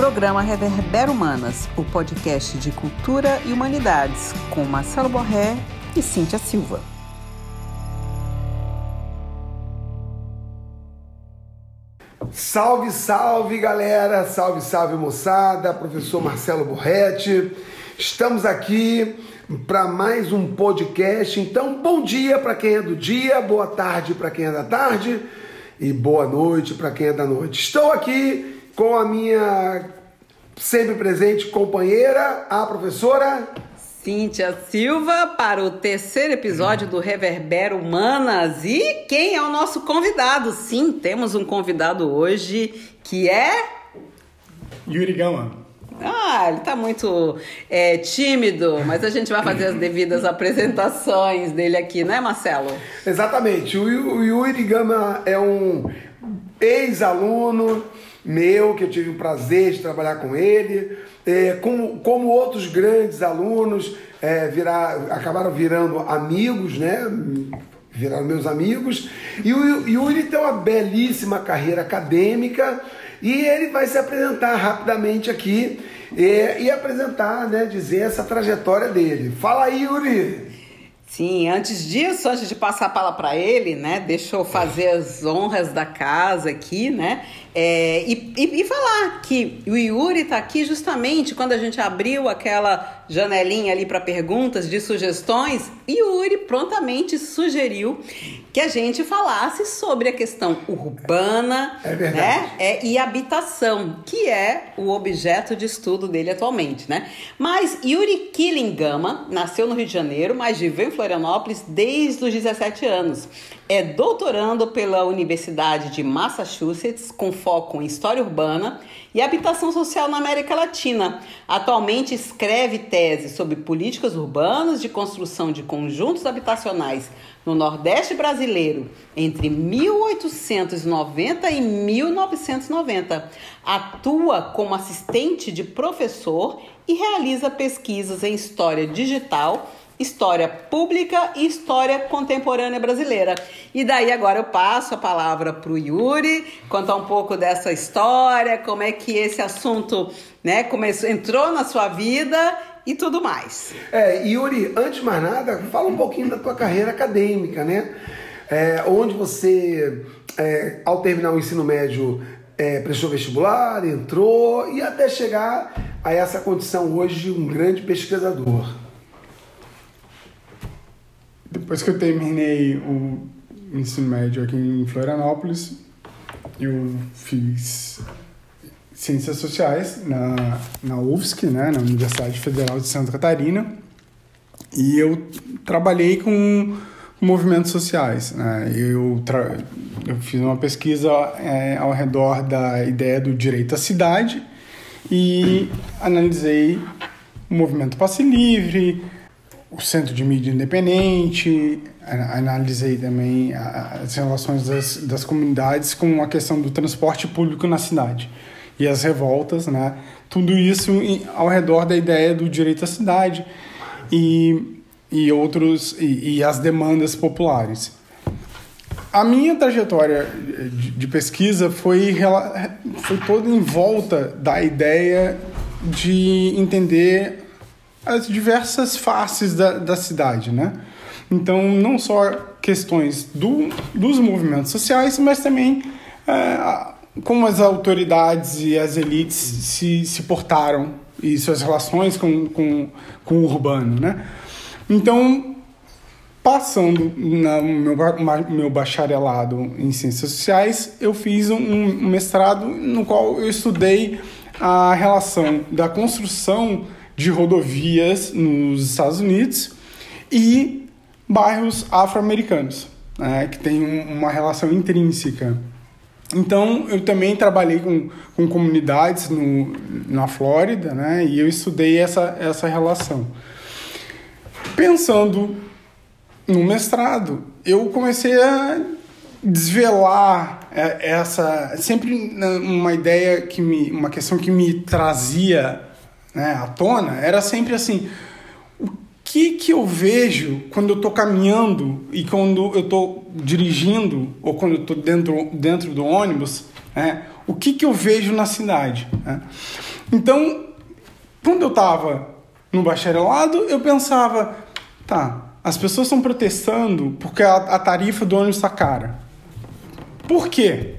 Programa Reverbera Humanas, o podcast de cultura e humanidades, com Marcelo Borré e Cíntia Silva. Salve, salve galera, salve, salve moçada, professor Marcelo Borretti. Estamos aqui para mais um podcast. Então, bom dia para quem é do dia, boa tarde para quem é da tarde e boa noite para quem é da noite. Estou aqui com a minha sempre presente companheira, a professora Cíntia Silva para o terceiro episódio do Reverbero Humanas. E quem é o nosso convidado? Sim, temos um convidado hoje que é. Yuri Gama. Ah, ele está muito é, tímido, mas a gente vai fazer as devidas apresentações dele aqui, né, Marcelo? Exatamente. O Yuri Gama é um ex-aluno meu, que eu tive o prazer de trabalhar com ele, é, como, como outros grandes alunos é, virar, acabaram virando amigos, né? Viraram meus amigos. E o Yuri tem uma belíssima carreira acadêmica e ele vai se apresentar rapidamente aqui e, e apresentar, né, dizer essa trajetória dele. Fala aí, Yuri! Sim, antes disso, antes de passar a palavra para ele, né, deixa eu fazer as honras da casa aqui, né, é, e, e, e, falar que o Yuri está aqui justamente quando a gente abriu aquela janelinha ali para perguntas de sugestões, Yuri prontamente sugeriu que a gente falasse sobre a questão urbana é né, é, e habitação, que é o objeto de estudo dele atualmente. Né? Mas Yuri Killingama nasceu no Rio de Janeiro, mas viveu em Florianópolis desde os 17 anos. É doutorando pela Universidade de Massachusetts, com foco em história urbana e habitação social na América Latina. Atualmente escreve tese sobre políticas urbanas de construção de conjuntos habitacionais no Nordeste brasileiro entre 1890 e 1990. Atua como assistente de professor e realiza pesquisas em história digital história pública e história contemporânea brasileira. E daí agora eu passo a palavra para o Yuri, contar um pouco dessa história, como é que esse assunto né, começou, entrou na sua vida e tudo mais. É, Yuri, antes de mais nada, fala um pouquinho da tua carreira acadêmica, né? É, onde você, é, ao terminar o ensino médio, é, prestou vestibular, entrou e até chegar a essa condição hoje de um grande pesquisador. Depois que eu terminei o ensino médio aqui em Florianópolis, eu fiz Ciências Sociais na, na UFSC, né, na Universidade Federal de Santa Catarina, e eu trabalhei com movimentos sociais. Né? Eu, eu fiz uma pesquisa é, ao redor da ideia do direito à cidade e analisei o movimento passe livre, o Centro de Mídia Independente, analisei também as relações das, das comunidades com a questão do transporte público na cidade e as revoltas, né? Tudo isso ao redor da ideia do direito à cidade e, e outros e, e as demandas populares. A minha trajetória de, de pesquisa foi, foi toda em volta da ideia de entender as diversas faces da, da cidade, né? Então, não só questões do, dos movimentos sociais, mas também é, como as autoridades e as elites se, se portaram e suas relações com, com, com o urbano, né? Então, passando no meu, meu bacharelado em Ciências Sociais, eu fiz um, mestrado no qual eu estudei a relação da construção de rodovias nos Estados Unidos e bairros afro-americanos, né, que tem uma relação intrínseca. Então, eu também trabalhei com, com comunidades no, na Flórida, né, e eu estudei essa, essa relação. Pensando no mestrado, eu comecei a desvelar é, essa sempre uma ideia que me uma questão que me trazia né, à tona, era sempre assim: o que, que eu vejo quando eu estou caminhando e quando eu estou dirigindo ou quando eu estou dentro, dentro do ônibus Né? O que, que eu vejo na cidade? Né? Então, quando eu estava no bacharelado, eu pensava, tá, as pessoas estão protestando porque a, a tarifa do ônibus está cara. Por quê?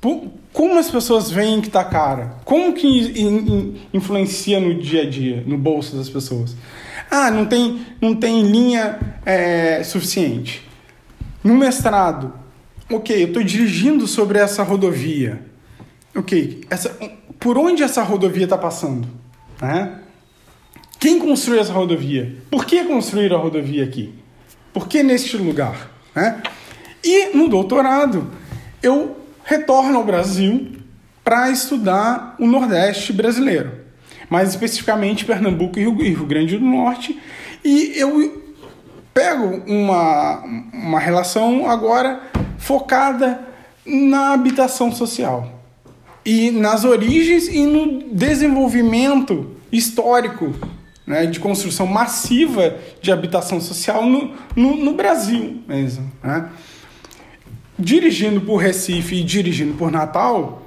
Por, como as pessoas veem que está cara? Como que in, in, influencia no dia a dia, no bolso das pessoas? Ah, não tem, não tem linha é, suficiente. No mestrado, ok, eu estou dirigindo sobre essa rodovia. Ok, essa, por onde essa rodovia está passando? Né? Quem construiu essa rodovia? Por que construíram a rodovia aqui? Por que neste lugar? Né? E no doutorado, eu retorno ao Brasil para estudar o Nordeste brasileiro, mais especificamente Pernambuco e Rio Grande do Norte, e eu pego uma, uma relação agora focada na habitação social e nas origens e no desenvolvimento histórico né, de construção massiva de habitação social no, no, no Brasil mesmo. Né? Dirigindo por Recife e dirigindo por Natal,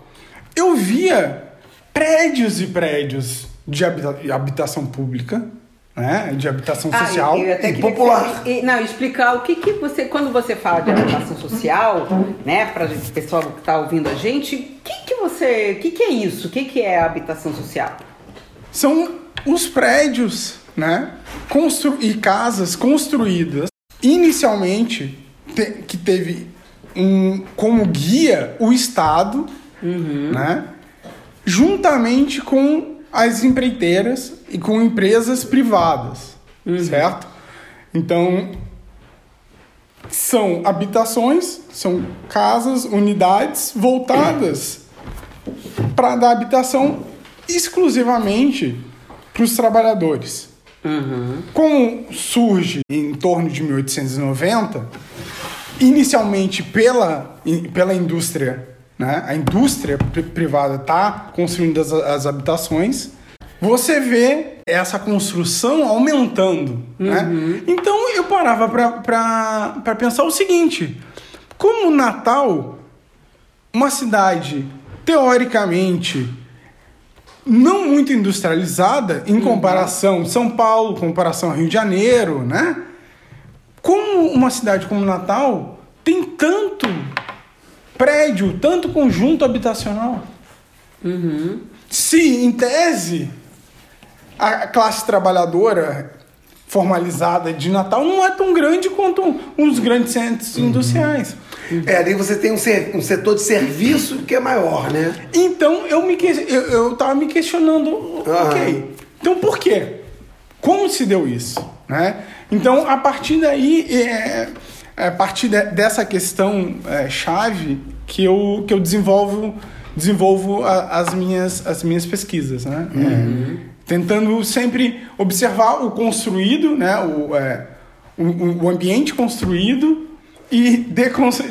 eu via prédios e prédios de habitação pública, né, de habitação ah, social e popular. Você, não, explicar o que, que você, quando você fala de habitação social, né, para o pessoal que está ouvindo a gente, o que, que você, o que, que é isso? O que, que é habitação social? São os prédios, né? Constru e casas construídas inicialmente te que teve como guia o Estado, uhum. né? Juntamente com as empreiteiras e com empresas privadas, uhum. certo? Então são habitações, são casas, unidades voltadas para dar habitação exclusivamente para os trabalhadores. Uhum. Como surge em torno de 1890, inicialmente pela, pela indústria, né? a indústria privada está construindo as, as, habitações, você vê essa construção aumentando. Né? Uhum. Né? Então eu parava para pensar o seguinte: como Natal, uma cidade teoricamente não muito industrializada em comparação uhum. São Paulo, comparação Rio de Janeiro, né? Como uma cidade como Natal tem tanto prédio, tanto conjunto habitacional. Uhum. Se, em tese, a classe trabalhadora formalizada de Natal não é tão grande quanto uns grandes centros uhum. industriais. É, ali você tem um, ser, um setor de serviço que é maior, né? Então eu me eu, eu tava me questionando, uhum. ok. Então por quê? Como se deu isso? Né? Então, a partir daí, é, é a partir de, dessa questão é, chave que eu, que eu desenvolvo, desenvolvo a, as, minhas, as minhas pesquisas. Né? Uhum. É, tentando sempre observar o construído, né? o, é, o, o ambiente construído e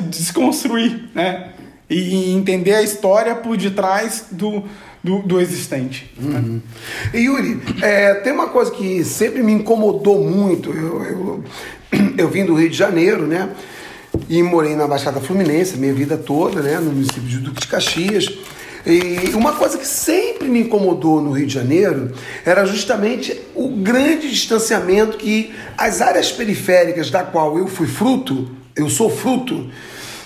desconstruir, né? E entender a história por detrás do, do, do existente. Uhum. E Yuri, é, tem uma coisa que sempre me incomodou muito. Eu, eu, eu vim do Rio de Janeiro, né? E morei na Baixada Fluminense minha vida toda, né? No município de Duque de Caxias. E uma coisa que sempre me incomodou no Rio de Janeiro era justamente o grande distanciamento que as áreas periféricas da qual eu fui fruto, eu sou fruto,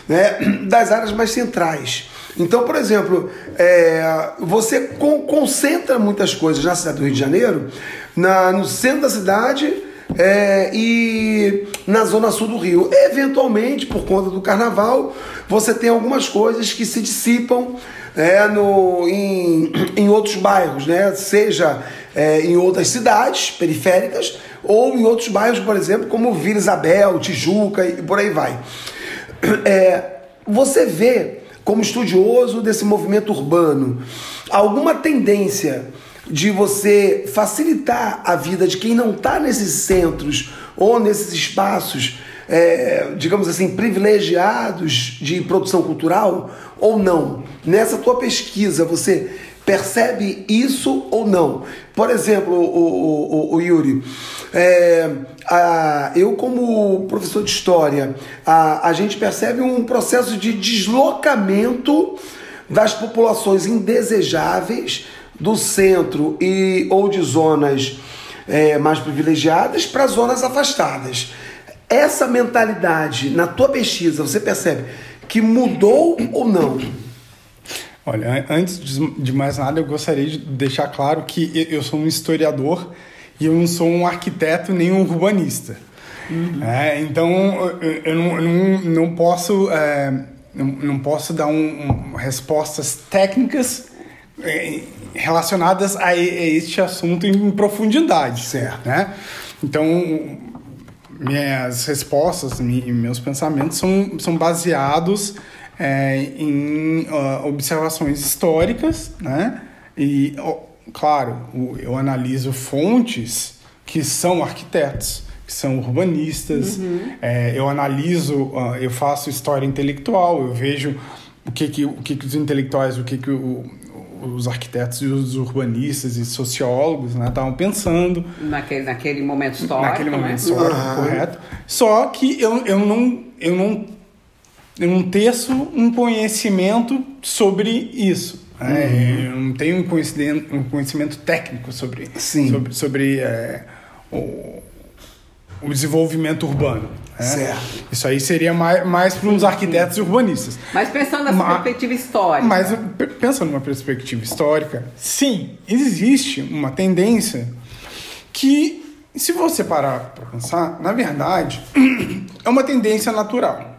né, das áreas mais centrais. Então, por exemplo, é, você con concentra muitas coisas na cidade do Rio de Janeiro, na, no centro da cidade é, e na zona sul do Rio. Eventualmente, por conta do carnaval, você tem algumas coisas que se dissipam é, no, em, em outros bairros, né? seja é, em outras cidades periféricas ou em outros bairros, por exemplo, como Vila Isabel, Tijuca e por aí vai. É, você vê como estudioso desse movimento urbano, alguma tendência de você facilitar a vida de quem não está nesses centros ou nesses espaços, é, digamos assim, privilegiados de produção cultural ou não? Nessa tua pesquisa, você percebe isso ou não? Por exemplo, o, o, o Yuri, é, a, eu como professor de história, a, a gente percebe um processo de deslocamento das populações indesejáveis do centro e ou de zonas é, mais privilegiadas para zonas afastadas. Essa mentalidade, na tua pesquisa, você percebe que mudou ou não? Olha, antes de mais nada, eu gostaria de deixar claro que eu sou um historiador e eu não sou um arquiteto nem um urbanista. Uhum. É, então, eu não, não, não posso, é, não, não, posso dar um, um, respostas técnicas é, relacionadas a, este assunto em profundidade. Certo. Né? Então, minhas respostas, meus pensamentos são, são baseados é, em uh, observações históricas, né? E, claro, eu analiso fontes que são arquitetos, que são urbanistas, uhum. é, eu analiso, uh, eu faço história intelectual, eu vejo o que, que, o que, que os intelectuais, o que, que o, os arquitetos e os urbanistas e sociólogos estavam né, pensando. Naquele, naquele momento histórico. Naquele momento né? histórico, uhum. correto. Só que eu, eu, não, eu, não, não teço um conhecimento sobre isso. Né? Uhum. É, eu não tenho um conhecimento, um conhecimento técnico sobre, Sim. sobre, sobre é, o, o desenvolvimento urbano. Né? Certo. Isso aí seria mais, mais para uns arquitetos e urbanistas. Mas pensando nessa Ma, perspectiva histórica. Mas pensando numa perspectiva histórica, sim, existe uma tendência que, se você parar para pensar, na verdade, é uma tendência natural.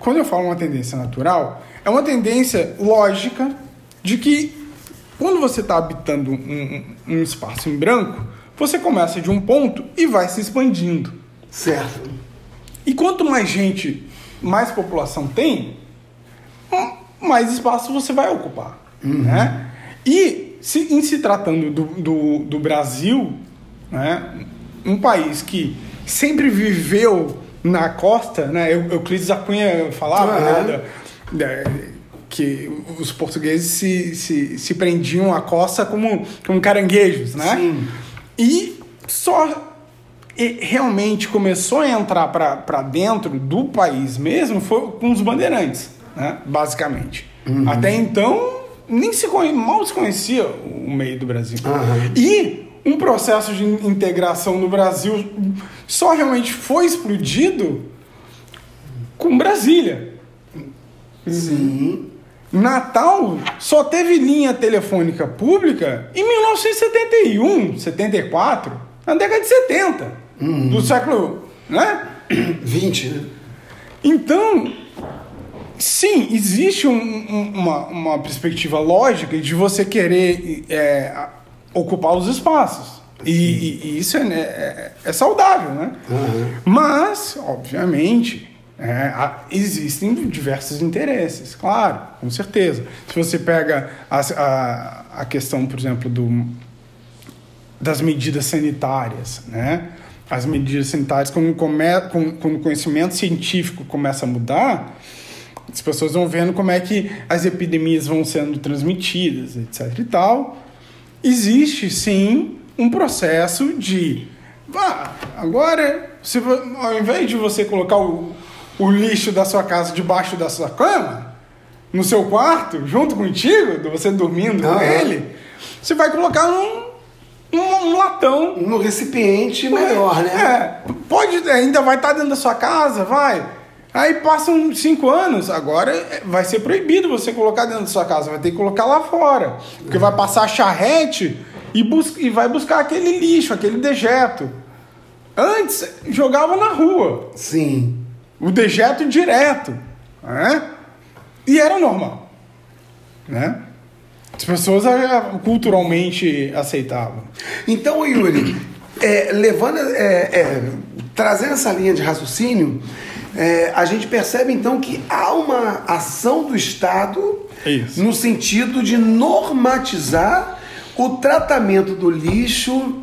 Quando eu falo uma tendência natural, é uma tendência lógica de que quando você está habitando um, um espaço em branco, você começa de um ponto e vai se expandindo. Certo. E quanto mais gente, mais população tem, mais espaço você vai ocupar. Uhum. Né? E se, em se tratando do, do, do Brasil, né, um país que sempre viveu na costa, né, Euclides da Cunha falava uhum. né, da, da, que os portugueses se, se, se prendiam à costa como, como caranguejos, né? Sim. E só realmente começou a entrar para dentro do país mesmo foi com os bandeirantes, né? basicamente. Uhum. Até então, nem se conhe... mal se conhecia o meio do Brasil. Uhum. E um processo de integração no Brasil só realmente foi explodido com Brasília. Sim. Natal só teve linha telefônica pública em 1971, 74, na década de 70 uhum. do século né? 20. Né? Então, sim, existe um, um, uma, uma perspectiva lógica de você querer é, ocupar os espaços. E, e, e, isso é, né, é, é saudável, né? Uhum. Mas, obviamente, é, existem diversos interesses, claro, com certeza. Se você pega a, a, a questão, por exemplo, do, das medidas sanitárias, né? As medidas sanitárias, quando, come, quando o conhecimento científico começa a mudar, as pessoas vão vendo como é que as epidemias vão sendo transmitidas, etc e tal. Existe, sim, um processo de... Ah, agora, se, ao invés de você colocar o o lixo da sua casa debaixo da sua cama, no seu quarto, junto contigo, você dormindo com ele, você vai colocar um, um, um latão. No recipiente maior, né? É, pode, ainda vai estar dentro da sua casa, vai. Aí passam cinco anos, agora vai ser proibido você colocar dentro da sua casa, vai ter que colocar lá fora. Porque vai passar a charrete e, e vai buscar aquele lixo, aquele dejeto. Antes, jogava na rua. Sim o dejeto direto. Né? E era normal. Né? As pessoas eh, culturalmente aceitavam. Então, Yuri, é, levando, é, é, trazendo essa linha de raciocínio, é, a gente percebe então que há uma ação do Estado Isso. no sentido de normatizar o tratamento do lixo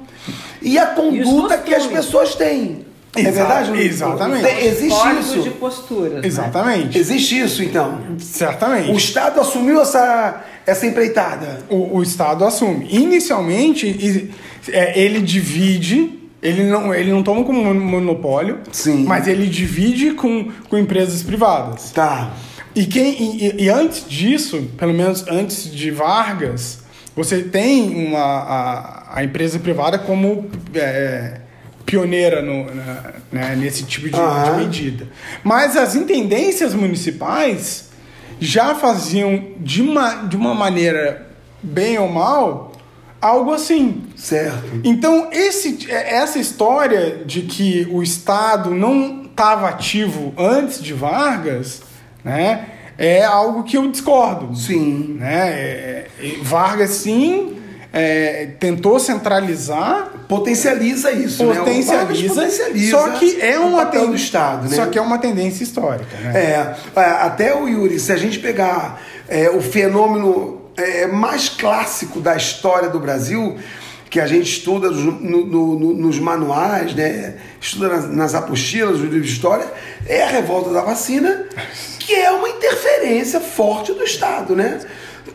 e a conduta e que as pessoas têm. É verdade? Luiz? Exatamente. Existe isso. de posturas. Né? Exatamente. Né? Existe isso, então. Certamente. O Estado assumiu essa, essa empreitada. O, o Estado assume. Inicialmente, é, ele divide ele não, ele não toma como monopólio, Sim. mas ele divide com, com empresas privadas. Tá. E, quem, e, e antes disso, pelo menos antes de Vargas, você tem uma, a, a empresa privada como é, pioneira no, né, nesse tipo de, de medida. Mas as intendências municipais já faziam de uma, de uma maneira bem ou mal algo assim. Certo. Então, esse, essa história de que o Estado não estava ativo antes de Vargas, né, é algo que eu discordo. Sim. Né? É, é, Vargas, sim, é, tentou centralizar, Potencializa isso, né? O Vargas potencializa, potencializa só que é uma papel ten- do Estado, né? Só que é uma tendência histórica. Né? É, é, até o Yuri, se a gente pegar é, o fenômeno é, mais clássico da história do Brasil, que a gente estuda nos, no- no- no- nos manuais, né? estuda nas, nas apostilas, no livro de história, é a revolta da vacina, que é uma interferência forte do Estado, né?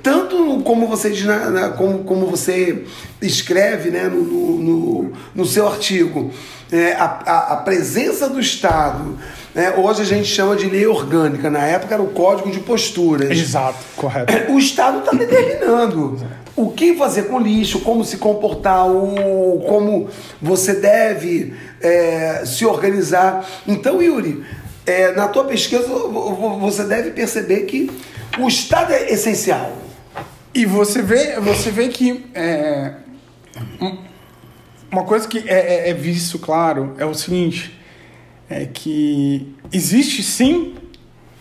Tanto como você, diz na- na- como, como você escreve né, no, no, no- no seu artigo, é, a, a- a presença do Estado, né, hoje a gente chama de lei orgânica, na época era o código de posturas. Exato, correto. O Estado está determinando o que fazer com lixo, como se comportar, o, como você deve é, se organizar. Então, Yuri, é, na tua pesquisa vo- vo- você deve perceber que o Estado é essencial. E você vê, você vê que é, um- uma coisa que é, é, é visto claro é o seguinte, é que existe sim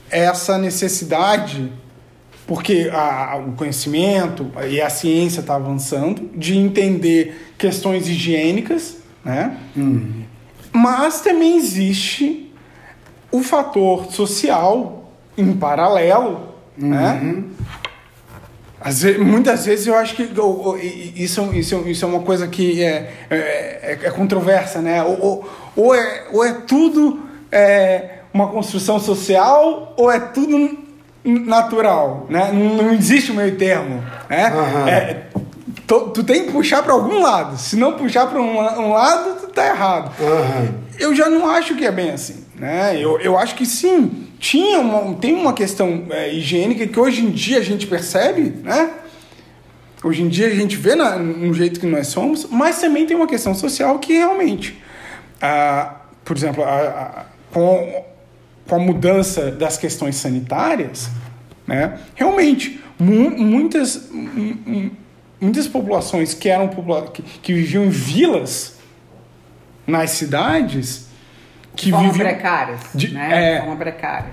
essa necessidade, porque a- o conhecimento e a ciência está avançando, de entender questões higiênicas, né? Mas também existe o fator social em paralelo, né? Às ve- muitas vezes eu acho que o- o- i- i- isso, isso, isso é uma coisa que é, é, é- é controversa, né? Ou, ou, ou é, ou é tudo é, uma construção social ou é tudo natural, né? Não, existe o meio termo, né? Aham. É, tu, tu tem que puxar para algum lado. Se não puxar para um, um lado, tu tá errado. Aham. Eu já não acho que é bem assim, né? Eu, eu acho que sim, tinha uma, tem uma questão é, higiênica que hoje em dia a gente percebe, né? Hoje em dia a gente vê na, no jeito que nós somos, mas também tem uma questão social que realmente, ah, por exemplo, a- a- com, com a mudança das questões sanitárias, né? Realmente, mu- muitas, mu- mu- muitas populações que eram que, que viviam em vilas nas cidades que De forma viviam precárias, De- né? é. De forma precárias.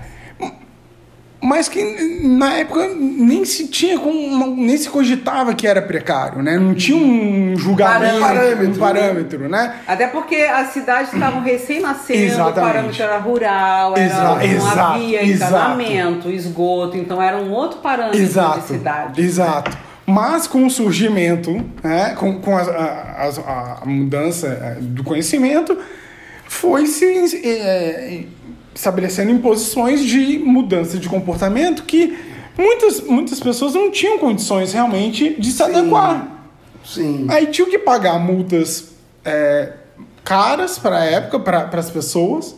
mas que na época nem se tinha como, nem se cogitava que era precário, né? Não tinha um julgamento, Parâmetro, um parâmetro, né? Até porque as cidades estavam recém-nascendo, o parâmetro era rural, era, Exa- não exato, havia exato. encanamento, esgoto, então era um outro parâmetro de Exato, cidade. exato. Mas com o surgimento, né, com, com a, as- a- a mudança eh, do conhecimento, foi se eh, estabelecendo imposições de mudança de comportamento que muitas, muitas pessoas não tinham condições realmente de se adequar. Sim. Aí tinham que pagar multas é, caras para a época, para as pessoas,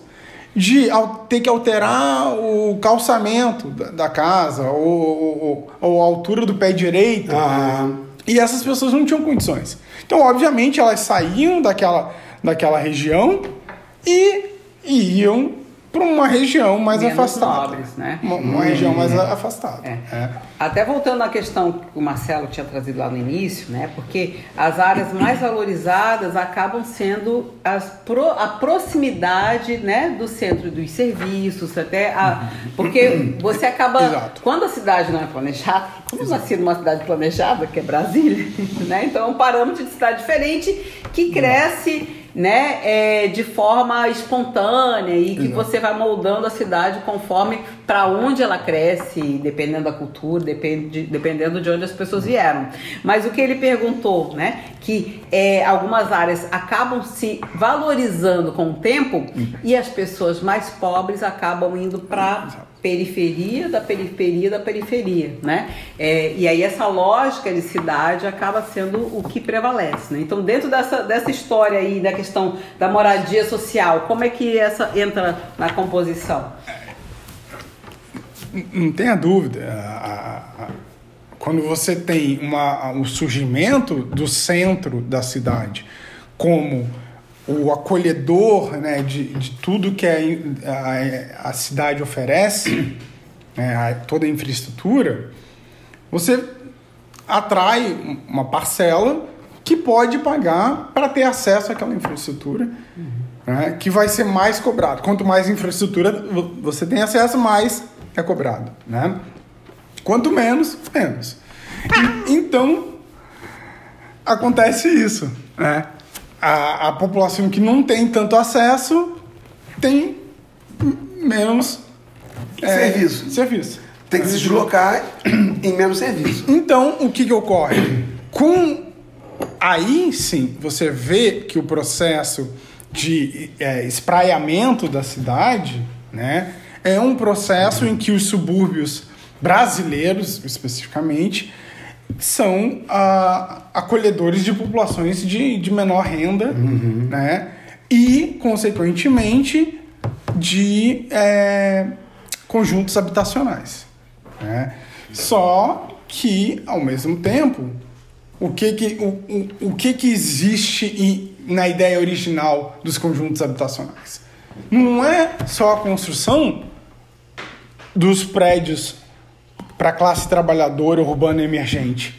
de ter que alterar o calçamento da, da casa ou, ou- ou a altura do pé direito. Ah, E essas pessoas não tinham condições. Então, obviamente, elas saíam daquela, daquela região e, iam para uma região mais Menos afastada. nobres, né? Uma, uma região mais a- afastada. É. É. Até voltando à questão que o Marcelo tinha trazido lá no início, né? Porque as áreas mais valorizadas acabam sendo as pro- a proximidade, né, do centro dos serviços, até a, porque você acaba Exato. quando a cidade não é planejada, como eu nasci numa cidade planejada, que é Brasília, né? Então é um parâmetro de cidade diferente que cresce né, é, de forma espontânea e que você vai moldando a cidade conforme para onde ela cresce, dependendo da cultura, depende, dependendo de onde as pessoas vieram. Mas o que ele perguntou, né, que é, algumas áreas acabam se valorizando com o tempo e as pessoas mais pobres acabam indo para periferia da periferia da periferia, né? É, e aí essa lógica de cidade acaba sendo o que prevalece, né? Então dentro dessa, dessa história aí da questão da moradia social, como é que essa entra na composição? Não tenha dúvida. Quando você tem uma, o surgimento do centro da cidade como o acolhedor né, de, de tudo que a, a cidade oferece, né, toda a infraestrutura, você atrai uma parcela que pode pagar para ter acesso àquela infraestrutura, uhum. né, que vai ser mais cobrado. Quanto mais infraestrutura você tem acesso, mais é cobrado. Né? Quanto menos, menos. E, então, acontece isso. Né? A, a população que não tem tanto acesso tem menos é, serviço. serviço. Tem que se deslocar em menos serviço. Então, o que, que ocorre? Com aí sim você vê que o processo de é, espraiamento da cidade né, é um processo em que os subúrbios brasileiros, especificamente, são ah, acolhedores de populações de, de menor renda, uhum. né? E, consequentemente, de é, conjuntos habitacionais. Né? Só que, ao mesmo tempo, o que que, o, o, o que, que existe na ideia original dos conjuntos habitacionais? Não é só a construção dos prédios para a classe trabalhadora urbana emergente.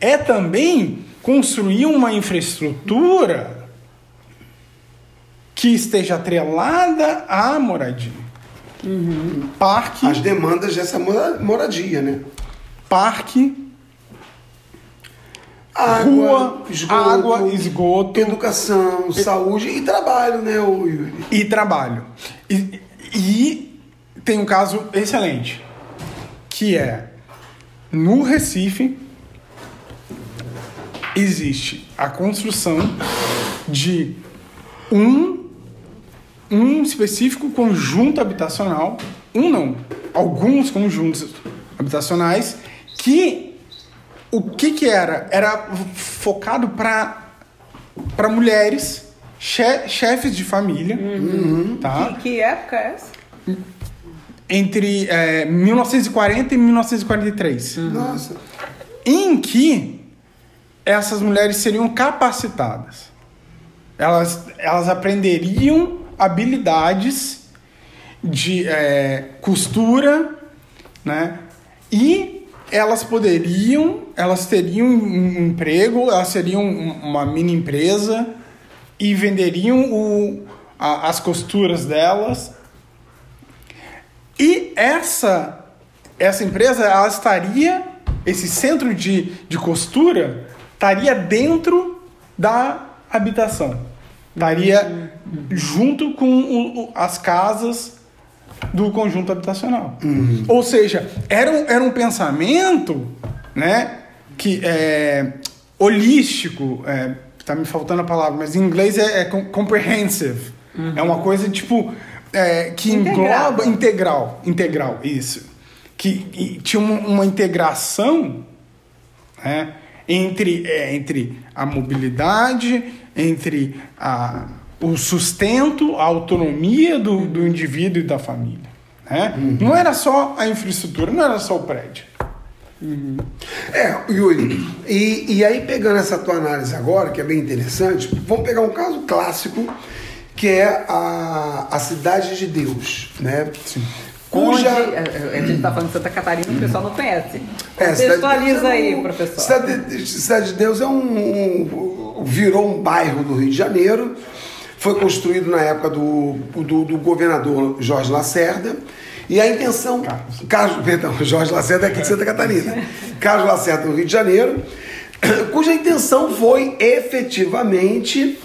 É também construir uma infraestrutura que esteja atrelada à moradia. Uhum. Parque. As demandas dessa moradia, né? Parque. Água, rua, esgoto, água, esgoto, educação, e... saúde e trabalho, né, Yuri? E trabalho. E, e tem um caso excelente, que é no Recife existe a construção de um um específico conjunto habitacional, um não, alguns conjuntos habitacionais que o que que era? Era focado para para mulheres, che, chefes de família, uhum. tá? Que, que época é essa? Entre é, 1940 e 1943. Nossa. Em que essas mulheres seriam capacitadas. Elas, elas aprenderiam habilidades de é, costura, né? E elas poderiam, elas teriam um emprego, elas seriam uma mini empresa e venderiam o, a, as costuras delas e essa, essa empresa, ela estaria, esse centro de, de costura, estaria dentro da habitação. Estaria junto com o, as casas do conjunto habitacional. Uhum. Ou seja, era um, era um pensamento né, que é, holístico, é, tá me faltando a palavra, mas em inglês é, é comprehensive. Uhum. É uma coisa tipo é, que integral. engloba integral, integral, isso, que tinha uma, uma integração né, entre, é, entre a mobilidade, entre a, o sustento, a autonomia do, do indivíduo e da família. Né? Uhum. Não era só a infraestrutura, não era só o prédio. Uhum. É, Yuri, e, e aí pegando essa tua análise agora, que é bem interessante, vamos pegar um caso clássico que é a, a Cidade de Deus, né? Sim. Cuja... Onde, é, é, a gente está falando de Santa Catarina, o pessoal não conhece. É, Contextualiza aí, professor. Cidade, Cidade de Deus é um, um, virou um bairro do Rio de Janeiro, foi construído na época do, do, do governador Jorge Lacerda, e a intenção. Carlos. Carlos, perdão, Jorge Lacerda é aqui de Santa Catarina. Carlos Lacerda, do Rio de Janeiro, cuja intenção foi efetivamente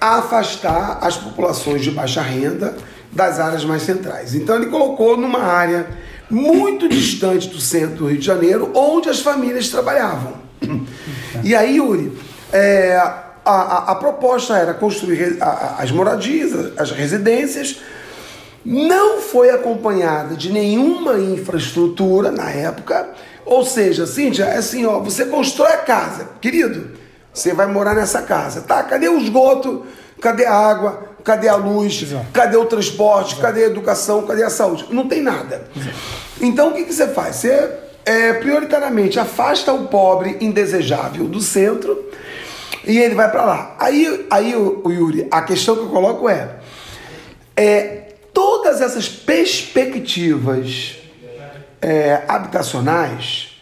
a afastar as populações de baixa renda das áreas mais centrais. Então ele colocou numa área muito distante do centro do Rio de Janeiro, onde as famílias trabalhavam. E aí, Yuri, é, a, a, a, proposta era construir as moradias, as residências, não foi acompanhada de nenhuma infraestrutura na época. Ou seja, Cíntia, é assim, ó, você constrói a casa, querido, você vai morar nessa casa, tá? Cadê o esgoto? Cadê a água? Cadê a luz? Exato. Cadê o transporte? Cadê a educação? Cadê a saúde? Não tem nada. Então o que, que você faz? Você é, prioritariamente afasta o pobre indesejável do centro e ele vai para lá. Aí, aí o, o Yuri, a questão que eu coloco é, é todas essas perspectivas é, habitacionais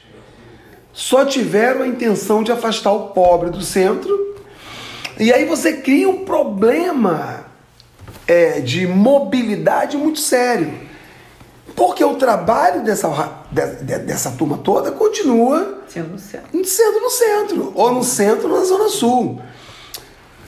só tiveram a intenção de afastar o pobre do centro e aí você cria um problema é, de mobilidade muito sério. Porque o trabalho dessa, de- de- dessa turma toda continua Sendo certo. sendo no centro, ou no centro ou na Zona Sul.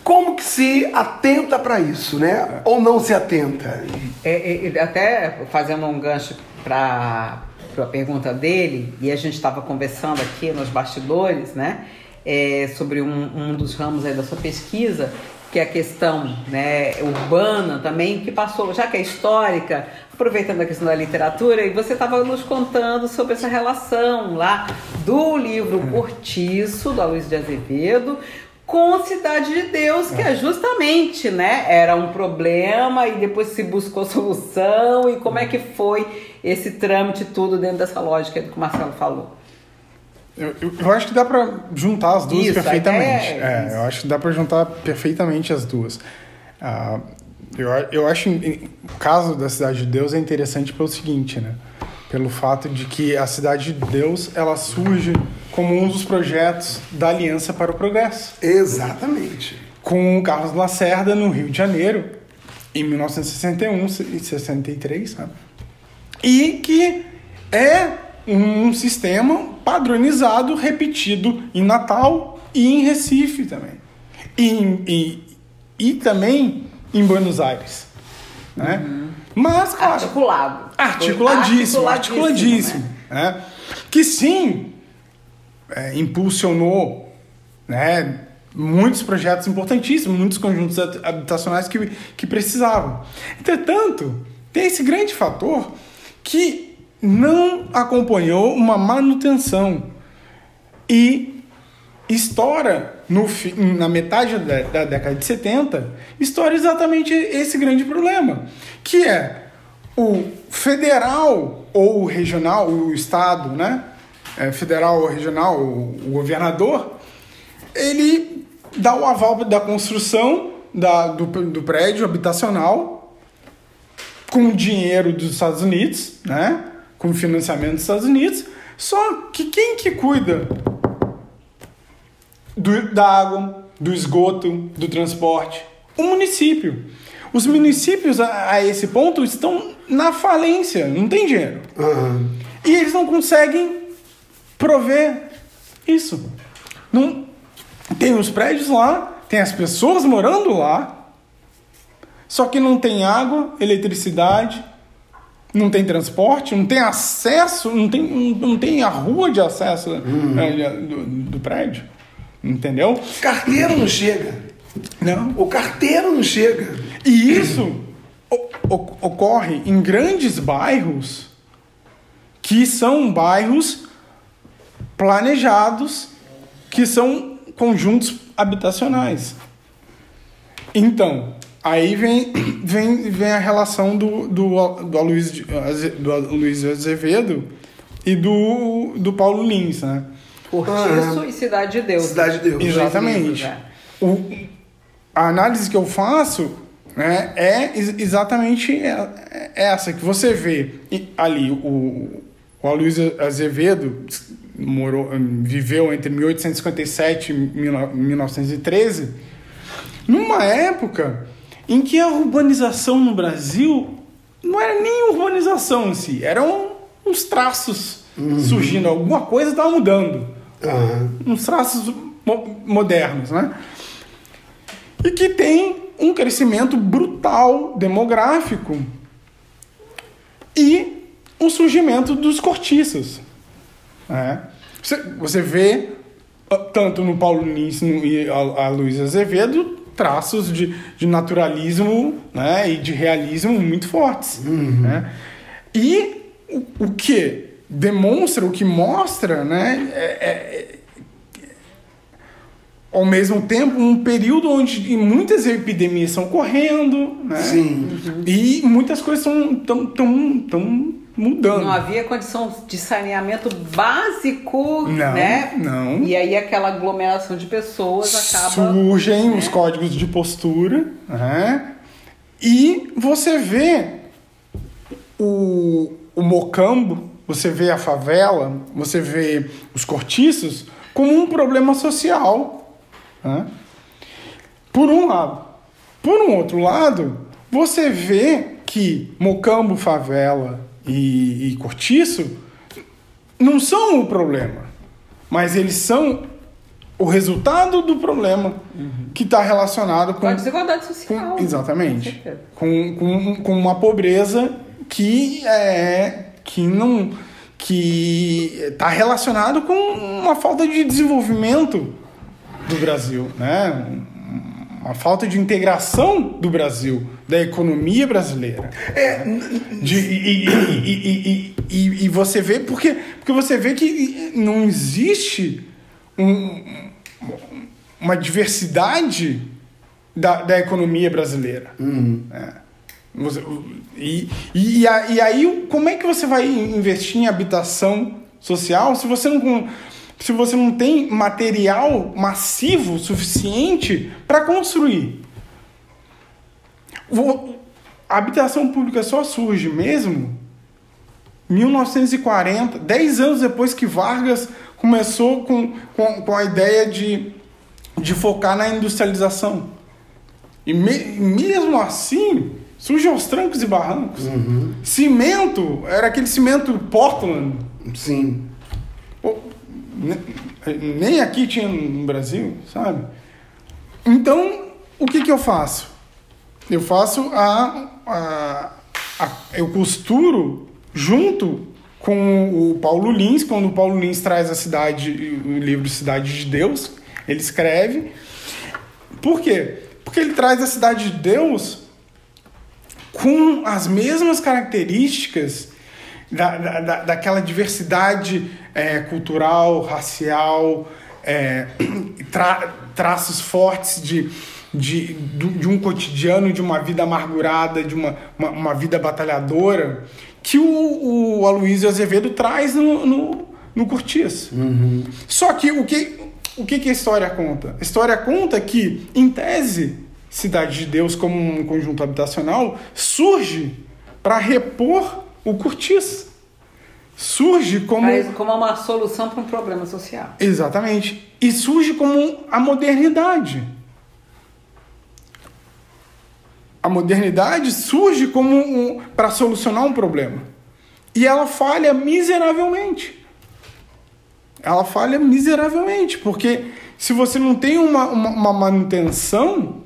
Como que se atenta para isso, né? Ou não se atenta? É, é, até fazendo um gancho para a pergunta dele, e a gente estava conversando aqui nos bastidores, né, é, sobre um, um dos ramos aí da sua pesquisa, que é a questão né, urbana também, que passou, já que é histórica, aproveitando a questão da literatura, e você estava nos contando sobre essa relação lá do livro Cortiço, da Luiz de Azevedo, com Cidade de Deus, que é justamente, né, era um problema e depois se buscou solução e como é que foi esse trâmite tudo dentro dessa lógica que o Marcelo falou. Eu, eu, eu acho que dá pra juntar as duas Isso, perfeitamente. é É, eu acho que dá pra juntar perfeitamente as duas. Ah, eu, eu acho o caso da Cidade de Deus é interessante pelo seguinte, né? Pelo fato de que a Cidade de Deus ela surge como um dos projetos da Aliança para o Progresso, Exatamente. com o Carlos Lacerda no Rio de Janeiro, em 1961 e 63, né? E que é um sistema padronizado, repetido em Natal e em Recife também. E, e, e também em Buenos Aires. Né? Mas, claro, Articulado. articuladíssimo, Articuladíssimo, articuladíssimo. né? Que sim, é, impulsionou né, muitos projetos importantíssimos, muitos conjuntos hab- habitacionais que, que precisavam. Entretanto, tem esse grande fator que não acompanhou uma manutenção e estoura no, na metade da, da década de 70, estoura exatamente esse grande problema, que é o federal ou o regional, o estado, né? É, federal ou regional, o, o governador, ele dá o aval da construção da, do, do prédio habitacional com dinheiro dos Estados Unidos, né? Com financiamento dos Estados Unidos. Só que quem que cuida do, da água, do esgoto, do transporte? O município. Os municípios a, a esse ponto estão na falência, não tem dinheiro. Aham. E eles não conseguem prover isso. Não tem os prédios lá, tem as pessoas morando lá, só que não tem água, eletricidade, não tem transporte, não tem acesso, não tem, não, tem a rua de acesso eh, do, do prédio. Entendeu? Carteiro não chega. Não. O carteiro não chega. E isso ocorre em grandes bairros que são bairros planejados, que são conjuntos habitacionais. Então, aí vem, vem, vem a relação do, do, do, Aloysio, do Aloysio Azevedo e do, do Paulo Lins, né? Cortiço e Cidade de Deus. Cidade de Deus. Exatamente. né? O, a análise que eu faço né, é ex- exatamente é essa, que você vê ali o, o Aloysio Azevedo morou, viveu entre 1857 e 1913, numa época em que a urbanização no Brasil não era nem urbanização em si, eram uns traços surgindo, alguma coisa estava mudando Aham. uns traços mo- modernos, né? E que tem um crescimento brutal demográfico e o surgimento dos cortiços. né? Você, você vê ah, tanto no Paulo Lins e a, a Luiz Azevedo traços de, de naturalismo né, e de realismo muito fortes. Né? E o, o que demonstra, o que mostra, né, é, é, ao mesmo tempo, um período onde muitas epidemias estão correndo, né? Sim. E muitas coisas estão tão, tão, tão mudando. Não havia condição de saneamento básico, Não, né? não. E aí aquela aglomeração de pessoas acaba. Surgem né? os códigos de postura, né? E você vê o, o mocambo, você vê a favela, você vê os cortiços como um problema social. Né? Por um lado. Por um outro lado, você vê que mocambo, favela e, e cortiço não são o problema, mas eles são o resultado do problema que está relacionado com, Com a desigualdade social. Com exatamente com, com, com uma pobreza que é que não que está relacionado com uma falta de desenvolvimento do Brasil, né? Uma falta de integração do Brasil, da economia brasileira. De- e, e- e- e- você vê porque, porque você vê que não existe um- uma diversidade da, da economia brasileira. É. Você- e, e, e aí, como é que você vai investir em habitação social se você não, se você não tem material massivo suficiente para construir? A habitação pública só surge mesmo 1940, 10 anos depois que Vargas começou com, com, com a ideia de, de focar na industrialização. E me- mesmo assim, surge aos trancos e barrancos. Cimento, era aquele cimento Portland. Sim. Pô, ne- Nem aqui tinha no Brasil, sabe? Então, o que, que eu faço? Eu faço a, a, a- Eu costuro junto com o Paulo Lins, quando o Paulo Lins traz a cidade, o livro Cidade de Deus, ele escreve. Por quê? Porque ele traz a cidade de Deus com as mesmas características da, da, da- daquela diversidade é, cultural, racial, é, tra- traços fortes de, de, de um cotidiano, de uma vida amargurada, de uma, uma, uma vida batalhadora, que o, o Aloysio Azevedo traz no, no, no Cortiço. Só que o que, o que, que a história conta? A história conta que, em tese, Cidade de Deus como um conjunto habitacional surge para repor o cortiço. Surge como. Mas como uma solução para um problema social. Exatamente. E surge como a modernidade. A modernidade surge como um, para solucionar um problema. E ela falha miseravelmente. Ela falha miseravelmente, porque se você não tem uma, uma, uma manutenção,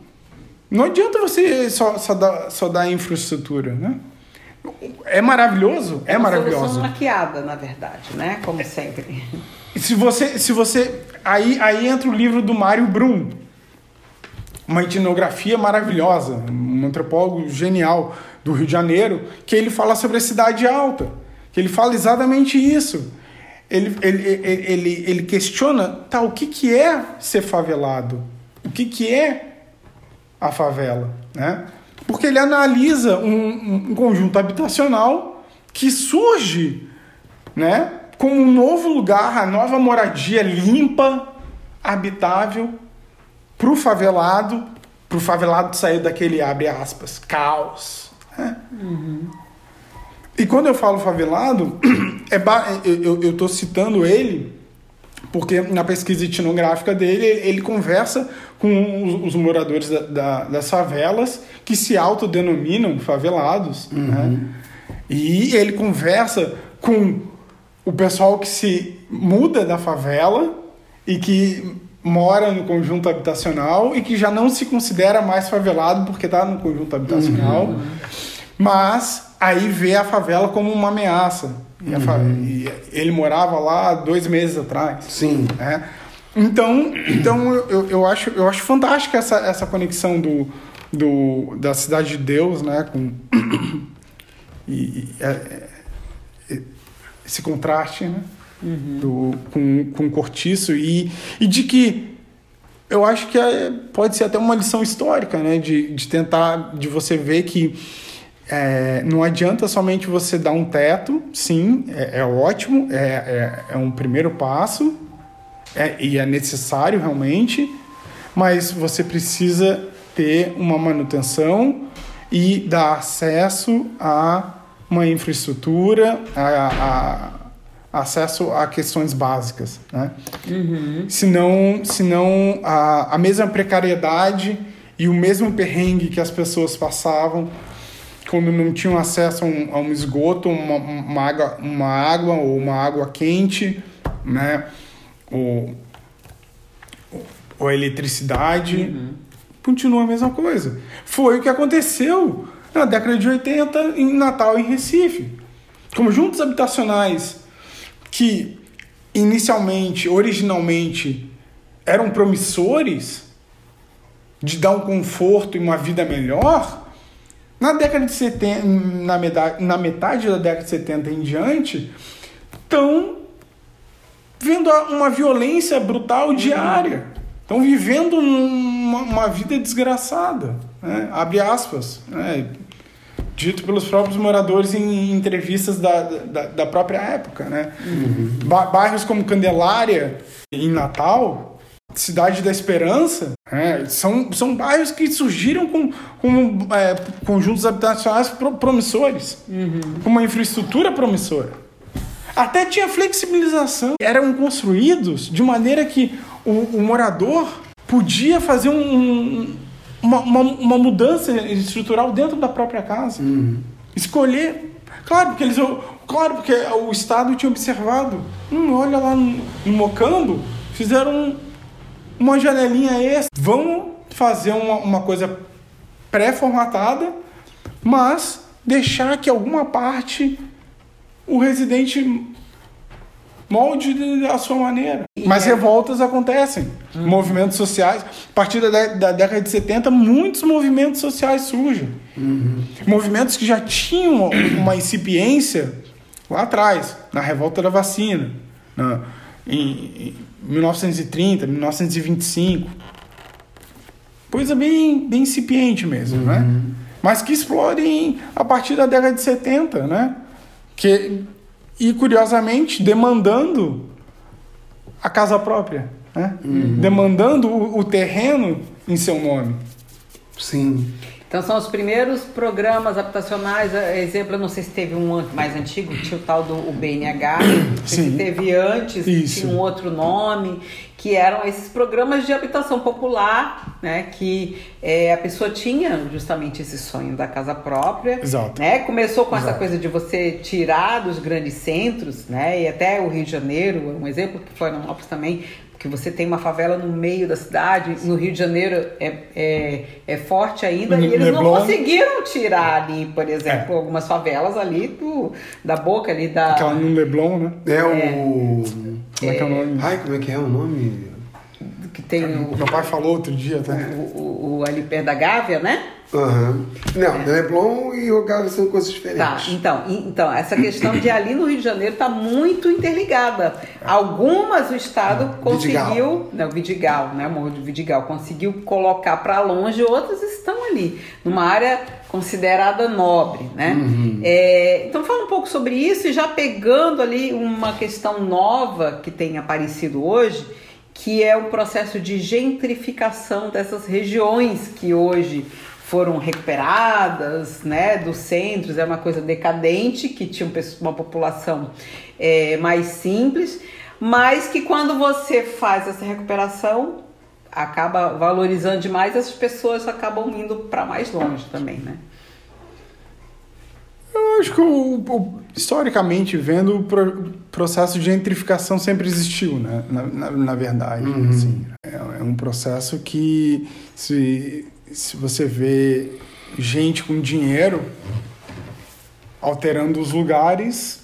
não adianta você só, só, dar, só dar infraestrutura, né? É maravilhoso, é, uma maravilhoso. solução maquiada, na verdade, né? Como sempre. Se você, se você, aí, aí entra o livro do Mário Brum, uma etnografia maravilhosa, um antropólogo genial do Rio de Janeiro, que ele fala sobre a cidade alta, que ele fala exatamente isso. Ele, ele, ele, ele, ele questiona, tá, o que, que é ser favelado? O que, que é a favela, né? Porque ele analisa um, um conjunto habitacional que surge, né, como um novo lugar, a nova moradia limpa, habitável para o favelado, para o favelado sair daquele abre aspas caos. né? E quando eu falo favelado, é ba- eu estou citando ele porque na pesquisa etnográfica dele, ele conversa com os, moradores da- da- das favelas que se autodenominam favelados. Né? E ele conversa com o pessoal que se muda da favela e que mora no conjunto habitacional e que já não se considera mais favelado porque está no conjunto habitacional, mas aí vê a favela como uma ameaça. E a fa- e ele morava lá dois meses atrás. Sim. né? Então, então eu, eu, acho, eu acho fantástica essa, essa conexão do, do, da Cidade de Deus, né? Com, e, e, é, é, esse contraste, né? Uhum. Do, com, com cortiço e, e de que eu acho que é, pode ser até uma lição histórica, né? De, de tentar, de você ver que é, não adianta somente você dar um teto, sim, é, é ótimo, é, é, é, um primeiro passo é, e é necessário realmente, mas você precisa ter uma manutenção e dar acesso a uma infraestrutura, a, a acesso a questões básicas, né? Uhum. Senão, senão a, a mesma precariedade e o mesmo perrengue que as pessoas passavam quando não tinham acesso a um, a um esgoto, uma, uma, água, uma água ou uma água quente, né? ou, ou a eletricidade, uhum. continua a mesma coisa. Foi o que aconteceu na década de 80 em Natal em Recife. Conjuntos habitacionais que inicialmente, originalmente, eram promissores de dar um conforto e uma vida melhor, na década de 70, na metade, na metade da década de 70 em diante, estão vendo uma violência brutal diária. Estão vivendo uma, uma, vida desgraçada. Né? Abre aspas. Né? Dito pelos próprios moradores em entrevistas da, da, da própria época. Né? Uhum. Bairros como Candelária, em Natal, Cidade da Esperança, é, são, são bairros que surgiram com, com é, conjuntos habitacionais promissores, uhum. com uma infraestrutura promissora. Até tinha flexibilização. Eram construídos de maneira que o, o morador podia fazer um, um, uma, uma, uma, mudança estrutural dentro da própria casa. Uhum. Escolher. Claro, porque eles. Claro, porque o Estado tinha observado. Hum, olha lá no, no Mocambo, fizeram um uma janelinha extra. Vamos fazer uma, uma coisa pré-formatada, mas deixar que alguma parte o residente molde da sua maneira. Mas é. revoltas acontecem, uhum. movimentos sociais. A partir da, da, década de 70, muitos movimentos sociais surgem. Uhum. Movimentos que já tinham uma incipiência lá atrás, na revolta da vacina, na, em, 1930, 1925. Coisa bem, bem incipiente mesmo, né? uhum. né? Mas que explodem a partir da década de 70, né? Que, e, curiosamente, demandando a casa própria, né? Uhum. Demandando o, o terreno em seu nome. Sim. Então são os primeiros programas habitacionais, é, exemplo, eu não sei se teve um mais antigo, tinha o tal do o BNH, se teve antes, Isso. tinha um outro nome, que eram esses programas de habitação popular, né, que é, a pessoa tinha justamente esse sonho da casa própria, Exato. né, começou com Exato. essa coisa de você tirar dos grandes centros, né, e até o Rio de Janeiro, um exemplo que foi Florianópolis também, que você tem uma favela no meio da cidade, no Rio de Janeiro é, é, é forte ainda, no e eles Leblon. não conseguiram tirar ali, por exemplo, é. algumas favelas ali do, da boca ali da. Aquela no Leblon, né? É, o. Como é que é o nome? Ai, como é que é o nome? Que tem o. Meu pai falou outro dia até. O, o, o ali perto da Gávea, né? Uhum. Não, é. Leblon e Rogado são coisas diferentes. Tá, então, então, essa questão de ali no Rio de Janeiro está muito interligada. Algumas o Estado conseguiu, Vidigal. não, Vidigal, né, Morro de Vidigal, conseguiu colocar para longe, outras estão ali, numa área considerada nobre, né? Uhum. É, então fala um pouco sobre isso e já pegando ali uma questão nova que tem aparecido hoje, que é o processo de gentrificação dessas regiões que hoje foram recuperadas, né, dos centros, é uma coisa decadente, que tinha uma população é, mais simples, mas que quando você faz essa recuperação, acaba valorizando demais, essas pessoas acabam indo para mais longe também, né? Eu acho que, o, o, historicamente vendo, o pro, processo de gentrificação sempre existiu, né? na, na, na verdade. Uhum. Assim, é, é um processo que se se você vê gente com dinheiro alterando os lugares,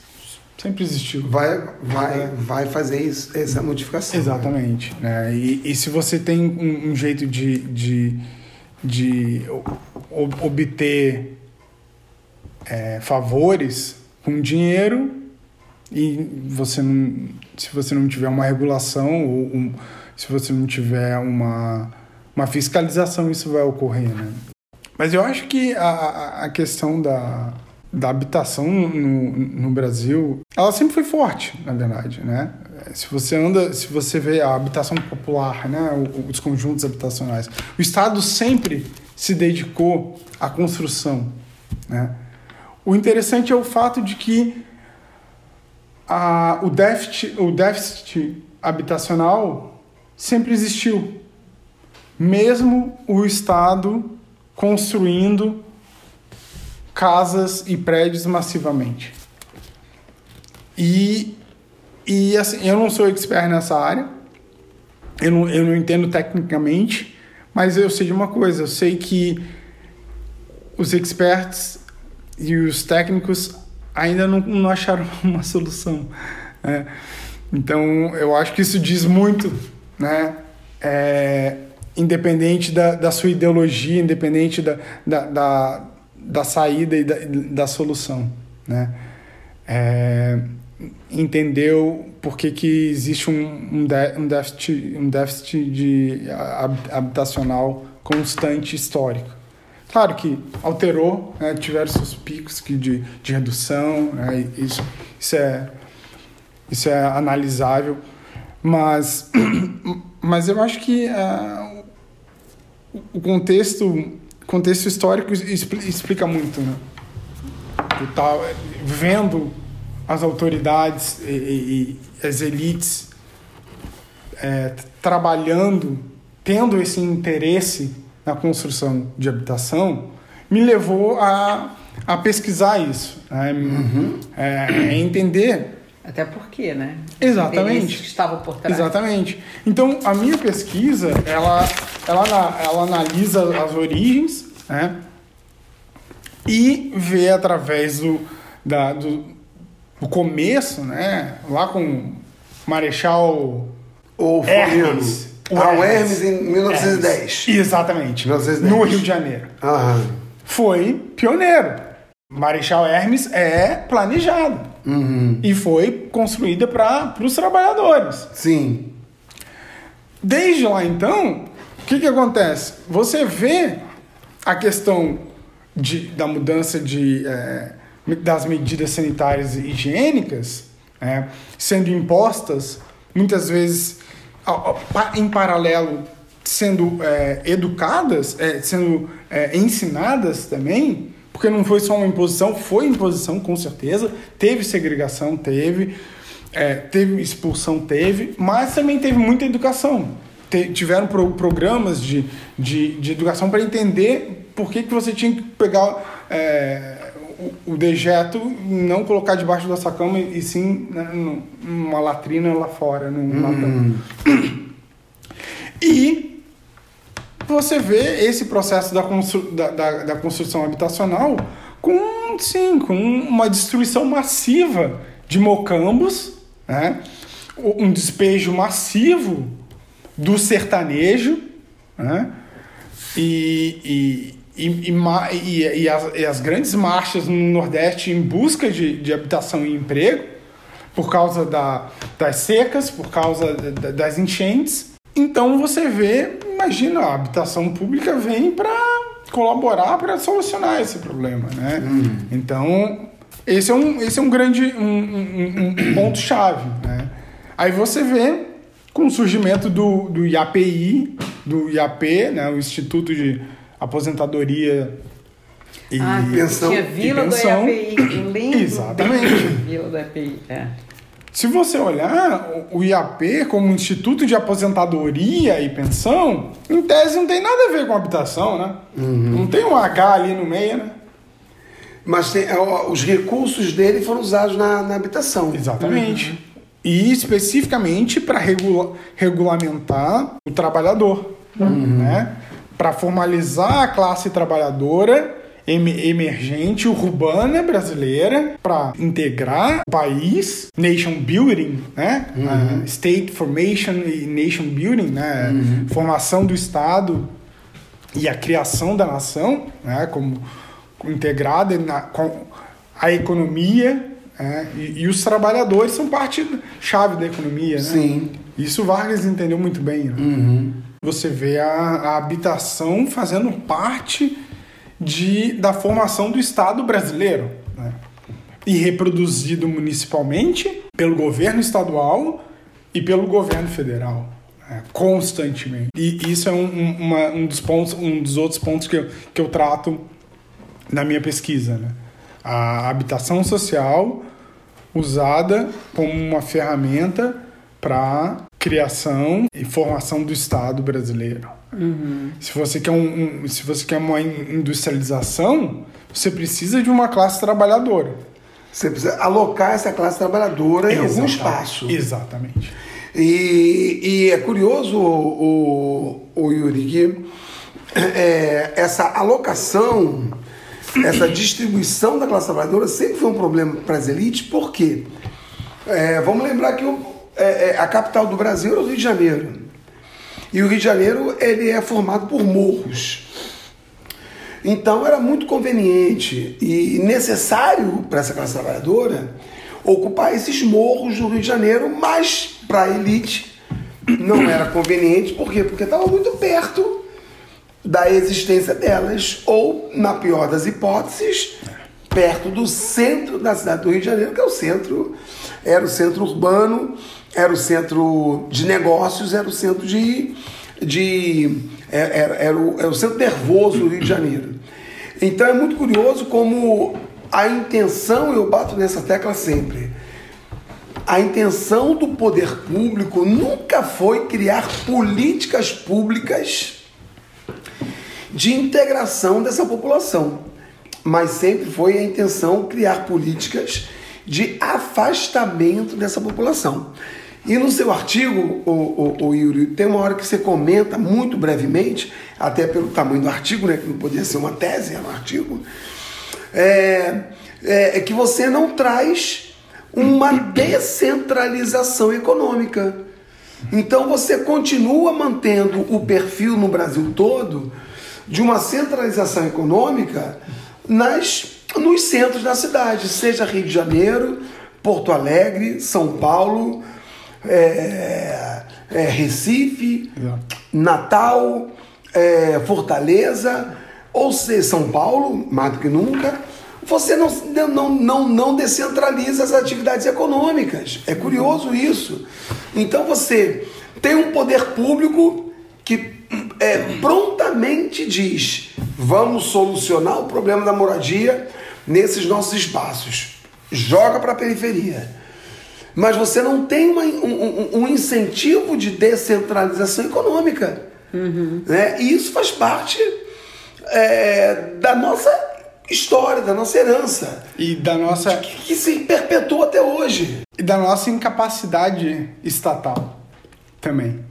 Sempre existiu. vai, vai, vai fazer isso, essa modificação. Exatamente. Né? E, e se você tem um, um jeito de, de, de obter é, favores com dinheiro e você não, se você não tiver uma regulação ou um- se você não tiver uma, uma fiscalização, isso vai ocorrer. Né? Mas eu acho que a, a- questão da, da habitação no, no Brasil, ela sempre foi forte, na verdade, né? Se você anda, se você vê a habitação popular, né, os conjuntos habitacionais, o Estado sempre se dedicou à construção, né? O interessante é o fato de que a, o, déficit, o déficit habitacional sempre existiu, mesmo o Estado construindo casas e prédios massivamente. E, e assim, eu não sou expert nessa área, eu não, eu não entendo tecnicamente, mas eu sei de uma coisa, eu sei que os experts e os técnicos ainda não, não acharam uma solução. né? Então, eu acho que isso diz muito, né? É, independente da, da sua ideologia, independente da, da, da, da saída e da, da solução, né? É, entendeu por que, que existe um, um, dé- déficit, um déficit de hab- habitacional constante histórico. Claro que alterou, né, tiveram seus picos que de, de redução, né, isso, isso, é, isso é analisável, mas, mas eu acho que ah, o- contexto, contexto histórico expli- explica muito, né? Tu tá vendo as autoridades e, e- e as elites é, trabalhando, tendo esse interesse na construção de habitação, me levou a, a pesquisar isso, né? é, é entender Até porque, né? Exatamente. Que estavam por trás. Exatamente. Então, a minha pesquisa, ela, ela, ela analisa as origens, né? E vê através do, da, do, do começo, né? Lá com Marechal Ou Hermes. Ah, o Hermes em 1910. Hermes. Exatamente. 1910. No Rio de Janeiro. Aham. Foi pioneiro. Marechal Hermes é planejado. Uhum. E foi construída para os trabalhadores. Sim. Desde lá então, o que, que acontece? Você vê a questão de, da mudança de, eh, das medidas sanitárias e higiênicas eh, sendo impostas, muitas vezes em paralelo sendo eh, educadas, eh, sendo ensinadas também, porque não foi só uma imposição, foi imposição com certeza, teve segregação, teve, é, teve expulsão, teve, mas também teve muita educação. Te- tiveram pro- programas de, de, de educação para entender por que, que você tinha que pegar é, o, o dejeto, não colocar debaixo da sua cama, e sim né, num- numa latrina lá fora, num latão. E você vê esse processo da, constru da, da, da construção habitacional com, sim, com uma destruição massiva de mocambos, né? um despejo massivo do sertanejo, né? e, e, e, e, e- as, as grandes marchas no Nordeste em busca de, de habitação e emprego, por causa da, das secas, por causa da- das enchentes. Então você vê, imagina, a habitação pública vem para colaborar para solucionar esse problema, né? Então esse é um, esse é um grande um, um- um- ponto-chave, né? Aí você vê com o surgimento do, do IAPI, do IAP, né, o Instituto de Aposentadoria e Ah, pensão. tinha Vila e do. Eu lembro Exatamente. Vila do EAPI. É. Se você olhar o IAP como Instituto de Aposentadoria e Pensão, em tese não tem nada a ver com habitação, né? Não tem um H ali no meio, né? Mas tem- os recursos dele foram usados na, na habitação. Exatamente. E especificamente para regula regulamentar o trabalhador, né? Para formalizar a classe trabalhadora emergente urbana brasileira para integrar o país, nation building, né? Uhum. Uh, state formation e nation building, né? Uhum. Formação do Estado e a criação da nação, né? Como integrada na, com a economia é, e, e, os trabalhadores são parte chave da economia, né? Sim. Isso Vargas entendeu muito bem. Né? Uhum. Você vê a, a, habitação fazendo parte de, da formação do Estado brasileiro. Né? E reproduzido municipalmente pelo governo estadual e pelo governo federal. Né? Constantemente. E isso é um, um, uma, um, dos pontos, um dos outros pontos que eu, que eu trato na minha pesquisa. Né? a habitação social usada como uma ferramenta para criação e formação do Estado brasileiro. Uhum. Se você quer um, um, se você quer uma industrialização, você precisa de uma classe trabalhadora. Você precisa alocar essa classe trabalhadora em algum espaço. Exatamente. E, e é curioso, o, o, o Yuri, que é, essa alocação essa distribuição da classe trabalhadora sempre foi um problema para as elites, por quê? É, vamos lembrar que o, é, é, a capital do Brasil é o Rio de Janeiro. E o Rio de Janeiro ele é formado por morros. Então era muito conveniente e necessário para essa classe trabalhadora ocupar esses morros do Rio de Janeiro, mas para a elite não era conveniente, por quê? Porque estava muito perto da existência delas, ou, na pior das hipóteses, perto do centro da cidade do Rio de Janeiro, que é o centro, era o centro urbano, era o centro de negócios, era o centro de. de é, era, era, o, era o centro nervoso do Rio de Janeiro. Então é muito curioso como a intenção, eu bato nessa tecla sempre, a intenção do poder público nunca foi criar políticas públicas de integração dessa população. Mas sempre foi a intenção criar políticas de afastamento dessa população. E no seu artigo, o, o, o, Yuri, tem uma hora que você comenta muito brevemente, até pelo tamanho do artigo, né, que não podia ser uma tese, era um artigo, é, é, é que você não traz uma descentralização econômica. Então você continua mantendo o perfil no Brasil todo de uma centralização econômica nas, nos centros da cidade, seja Rio de Janeiro, Porto Alegre, São Paulo, é, é, Recife, Natal, é, Fortaleza, ou seja, São Paulo, mais do que nunca, você não, não, não, não descentraliza as atividades econômicas. É curioso isso. Então você tem um poder público que é, prontamente diz: vamos solucionar o problema da moradia nesses nossos espaços. Joga para a periferia. Mas você não tem uma, um, um, incentivo de descentralização econômica. Uhum. Né? E isso faz parte é, da nossa história, da nossa herança. E da nossa. Que, que se perpetua até hoje. E da nossa incapacidade estatal também.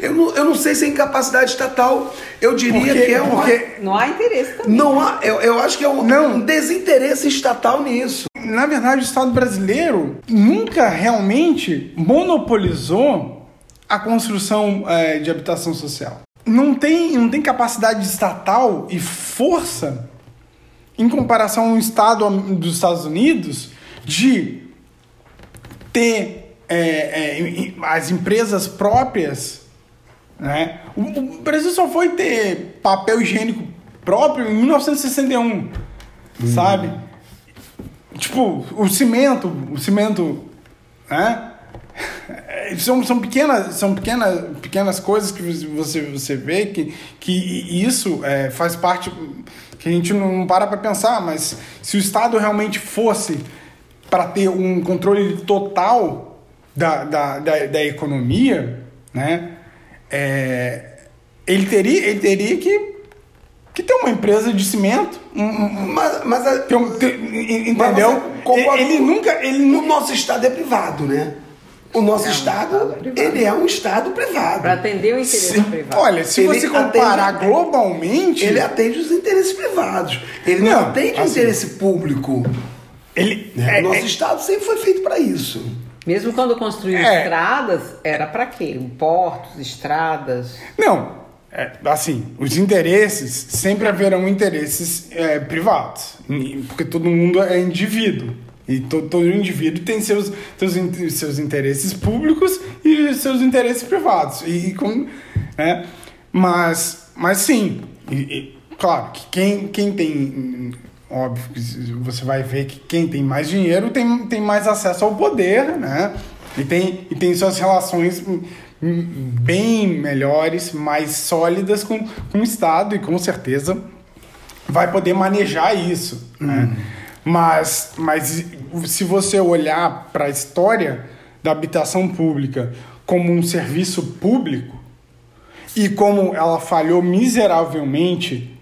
Eu não, eu não sei se é incapacidade estatal, eu diria porque, que é um. Porque não há interesse também. Não há, eu, eu acho que é um, não. um desinteresse estatal nisso. Na verdade, o Estado brasileiro nunca realmente monopolizou a construção é, de habitação social. Não tem, não tem capacidade estatal e força em comparação ao Estado dos Estados Unidos de ter é, é, as empresas próprias né? O, o, Brasil só foi ter papel higiênico próprio em 1961, hum. sabe? Tipo, o cimento, o cimento, né? São, são, pequenas, são pequenas, pequenas coisas que você, você vê que, que isso é, faz parte que a gente não para para pensar, mas se o Estado realmente fosse para ter um controle total da, da, da, da economia, né? É, ele, teria, ele teria que, que ter uma empresa de cimento. Mas, mas a, um, entendeu? Mas ele nunca. Ele, o nosso estado é privado, né? O nosso É um estado, estado ele é um estado privado. Para atender o interesse Se- privado. olha, se Ele você comparar atende- globalmente, Ele atende os interesses privados. Ele não, Não, atende o assim- interesse público. ele né? é- o nosso é- estado sempre foi feito para isso. Mesmo quando construiu É. estradas, era para quê? Portos, estradas. Não, é, assim, os interesses, sempre haverão interesses é, privados, porque todo mundo é indivíduo. E to, todo indivíduo tem seus, seus, seus interesses públicos e seus interesses privados. E, e com, né? mas, mas sim, e- e, claro que quem, quem tem. Óbvio que você vai ver que quem tem mais dinheiro tem, tem mais acesso ao poder, né? E tem, e tem suas relações hum, hum, bem melhores, mais sólidas com, com o Estado e com certeza vai poder manejar isso. Né? Mas, mas se você olhar para a história da habitação pública como um serviço público e como ela falhou miseravelmente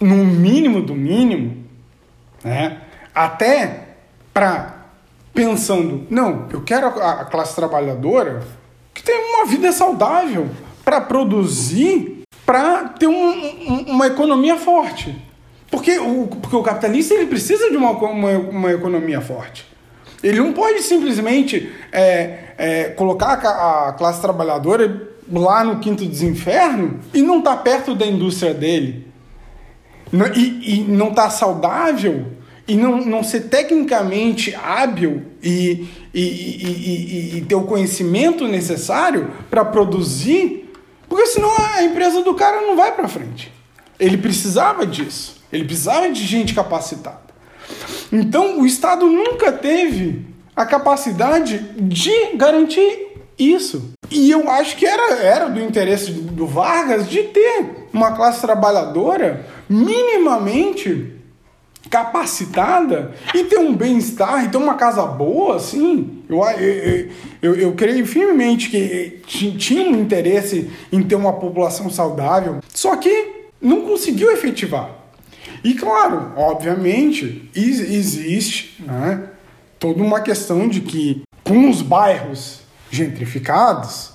no mínimo do mínimo, né? até para pensando, não, eu quero a, classe trabalhadora que tem uma vida saudável para produzir, para ter um- um- uma economia forte. Porque o, porque o capitalista ele precisa de uma, uma, uma economia forte. Ele não pode simplesmente é, é, colocar a, a classe trabalhadora lá no quinto dos infernos e não estar perto da indústria dele. E, e não estar saudável e não, não ser tecnicamente hábil e, e, e, e- e ter o conhecimento necessário para produzir, porque senão a empresa do cara não vai para frente. Ele precisava disso. Ele precisava de gente capacitada. Então, o Estado nunca teve a capacidade de garantir isso. E eu acho que era, era do interesse do Vargas de ter uma classe trabalhadora minimamente capacitada e ter um bem-estar e ter uma casa boa, assim. Eu, eu, eu, eu creio firmemente que ti- tinha um interesse em ter uma população saudável, só que não conseguiu efetivar. E claro, obviamente, ex- existe né, toda uma questão de que com os bairros gentrificados,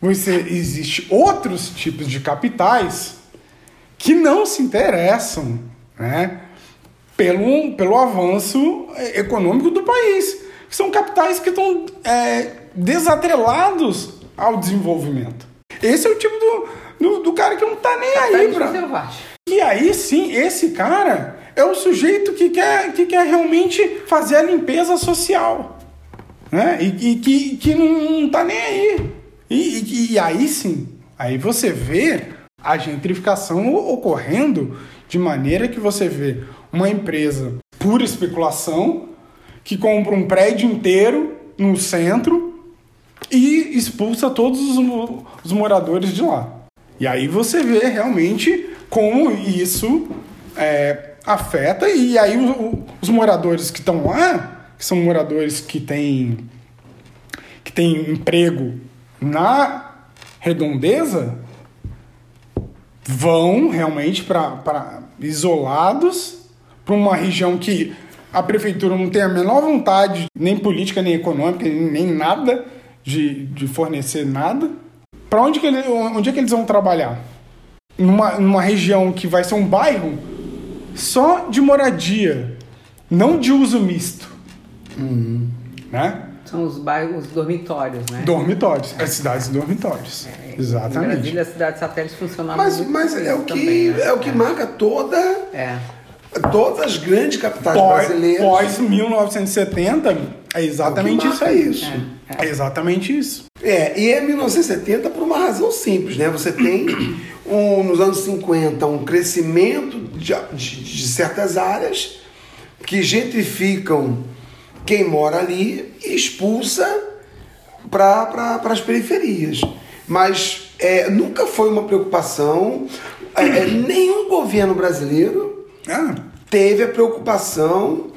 você existe outros tipos de capitais que não se interessam né, pelo, pelo avanço econômico do país. Que são capitais que estão é, desatrelados ao desenvolvimento. Esse é o tipo do, do, do cara que não tá nem aí Capitalismo pra... selvagem. E aí sim, esse cara é o sujeito que quer, que quer realmente fazer a limpeza social. Né? E, e que, que não, não tá nem aí. E, e- e aí sim, aí você vê a gentrificação ocorrendo de maneira que você vê uma empresa pura especulação que compra um prédio inteiro no centro e expulsa todos os, mo- os moradores de lá. E aí você vê realmente como isso é, afeta, e aí os moradores que estão lá, que são moradores que têm, que têm emprego na redondeza, vão realmente para isolados para uma região que a prefeitura não tem a menor vontade, nem política, nem econômica, nem nada, de, de fornecer nada. Para onde, que ele- onde é que eles vão trabalhar? Numa, numa região que vai ser um bairro só de moradia, não de uso misto. Né? São os bairros, os dormitórios, né? Dormitórios, as cidades dormitórios. Em Exatamente. Brasília, as cidades satélites funcionavam Mas, muito mas é, o que, também, né? é o que marca toda, É. todas as grandes capitais Pós, brasileiras. pós 1970, é exatamente que isso aí. isso. É exatamente isso. É, e é 1970 por uma razão simples, né? Você tem, um, nos anos 50, um crescimento de, de- de certas áreas que gentrificam quem mora ali e expulsa para pra, as periferias. Mas é, nunca foi uma preocupação, é, é, nenhum governo brasileiro Ah, teve a preocupação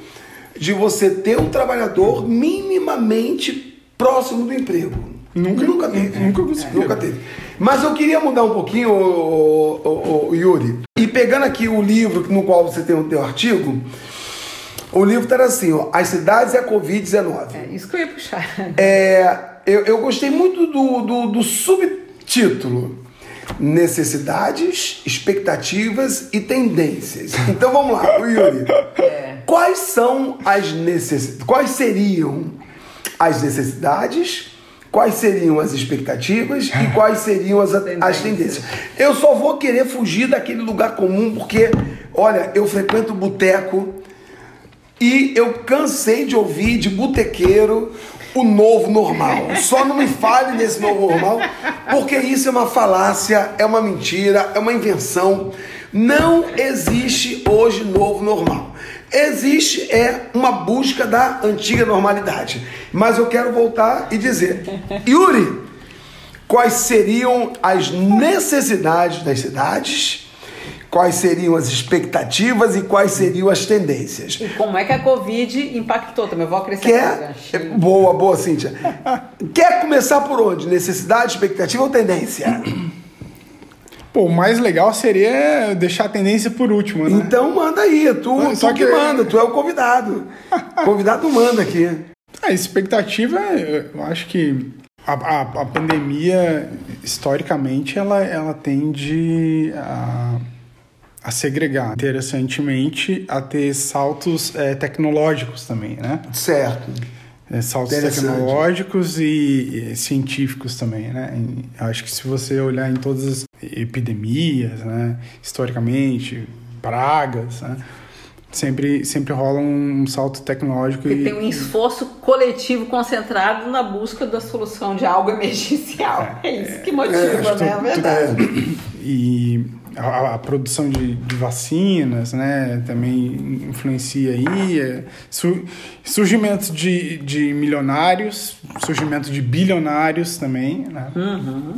de você ter um trabalhador minimamente próximo do emprego. Nunca- nunca teve. nunca conseguiu. Nunca teve. Mas eu queria mudar um pouquinho, o, Yuri. E pegando aqui o livro no qual você tem o teu artigo, o livro está assim, ó, As Cidades e a Covid-19. É isso que eu ia puxar. É, eu, eu gostei muito do, do, do subtítulo. Necessidades, expectativas e tendências. Então vamos lá, Yuri. É. Quais são as necessidades? Quais seriam as necessidades? Quais seriam as expectativas e quais seriam as, as tendências? Eu só vou querer fugir daquele lugar comum porque, olha, eu frequento boteco e eu cansei de ouvir de botequeiro o novo normal. Só não me fale nesse novo normal, porque isso é uma falácia, é uma mentira, é uma invenção. Não existe hoje novo normal. Existe é uma busca da antiga normalidade. Mas eu quero voltar e dizer, Yuri, quais seriam as necessidades das cidades? Quais seriam as expectativas e quais seriam as tendências. E como é que a Covid impactou também? Eu vou acrescentar. Quer... Boa, boa, Cíntia. Quer começar por onde? Necessidade, expectativa ou tendência? Pô, o mais legal seria deixar a tendência por último, né? Então manda aí, tu, Só tu que... que manda, tu é o convidado. o convidado manda aqui. A expectativa, eu acho que a, a, a pandemia, historicamente, ela, ela tende a a segregar. Interessantemente, a ter saltos é, tecnológicos também, né? Certo. É, saltos tecnológicos e, e, científicos também, né? acho que se você olhar em todas as epidemias, né? Historicamente, pragas, né? Sempre, sempre rola um, salto tecnológico. E, e tem um esforço coletivo concentrado na busca da solução de algo emergencial. É, é isso que motiva, é, né? É verdade. E a, a produção de, de, vacinas, né, também influencia aí, é, su, surgimento de, de milionários, surgimento de bilionários também, né? Uhum.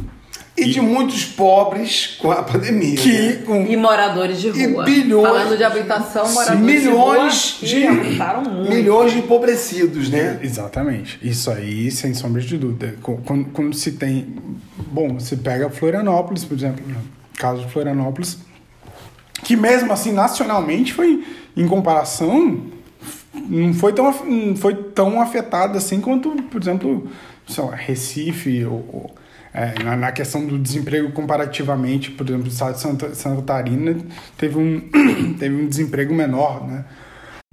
E, e, de muitos pobres com a pandemia. Que, né? com... E moradores de rua. E bilhões. Falando de habitação, moradores milhões de rua. De, milhões de empobrecidos, né? Exatamente. Isso aí, sem sombra de dúvida. Quando, quando se tem. Bom, você pega Florianópolis, por exemplo? Caso de Florianópolis, que mesmo assim, nacionalmente, foi, em comparação, não foi tão, não foi tão afetada assim quanto, por exemplo, sei lá, Recife, ou, ou é, na, na, questão do desemprego comparativamente, por exemplo, o estado de Santa, Santa Catarina teve um, teve um desemprego menor, né?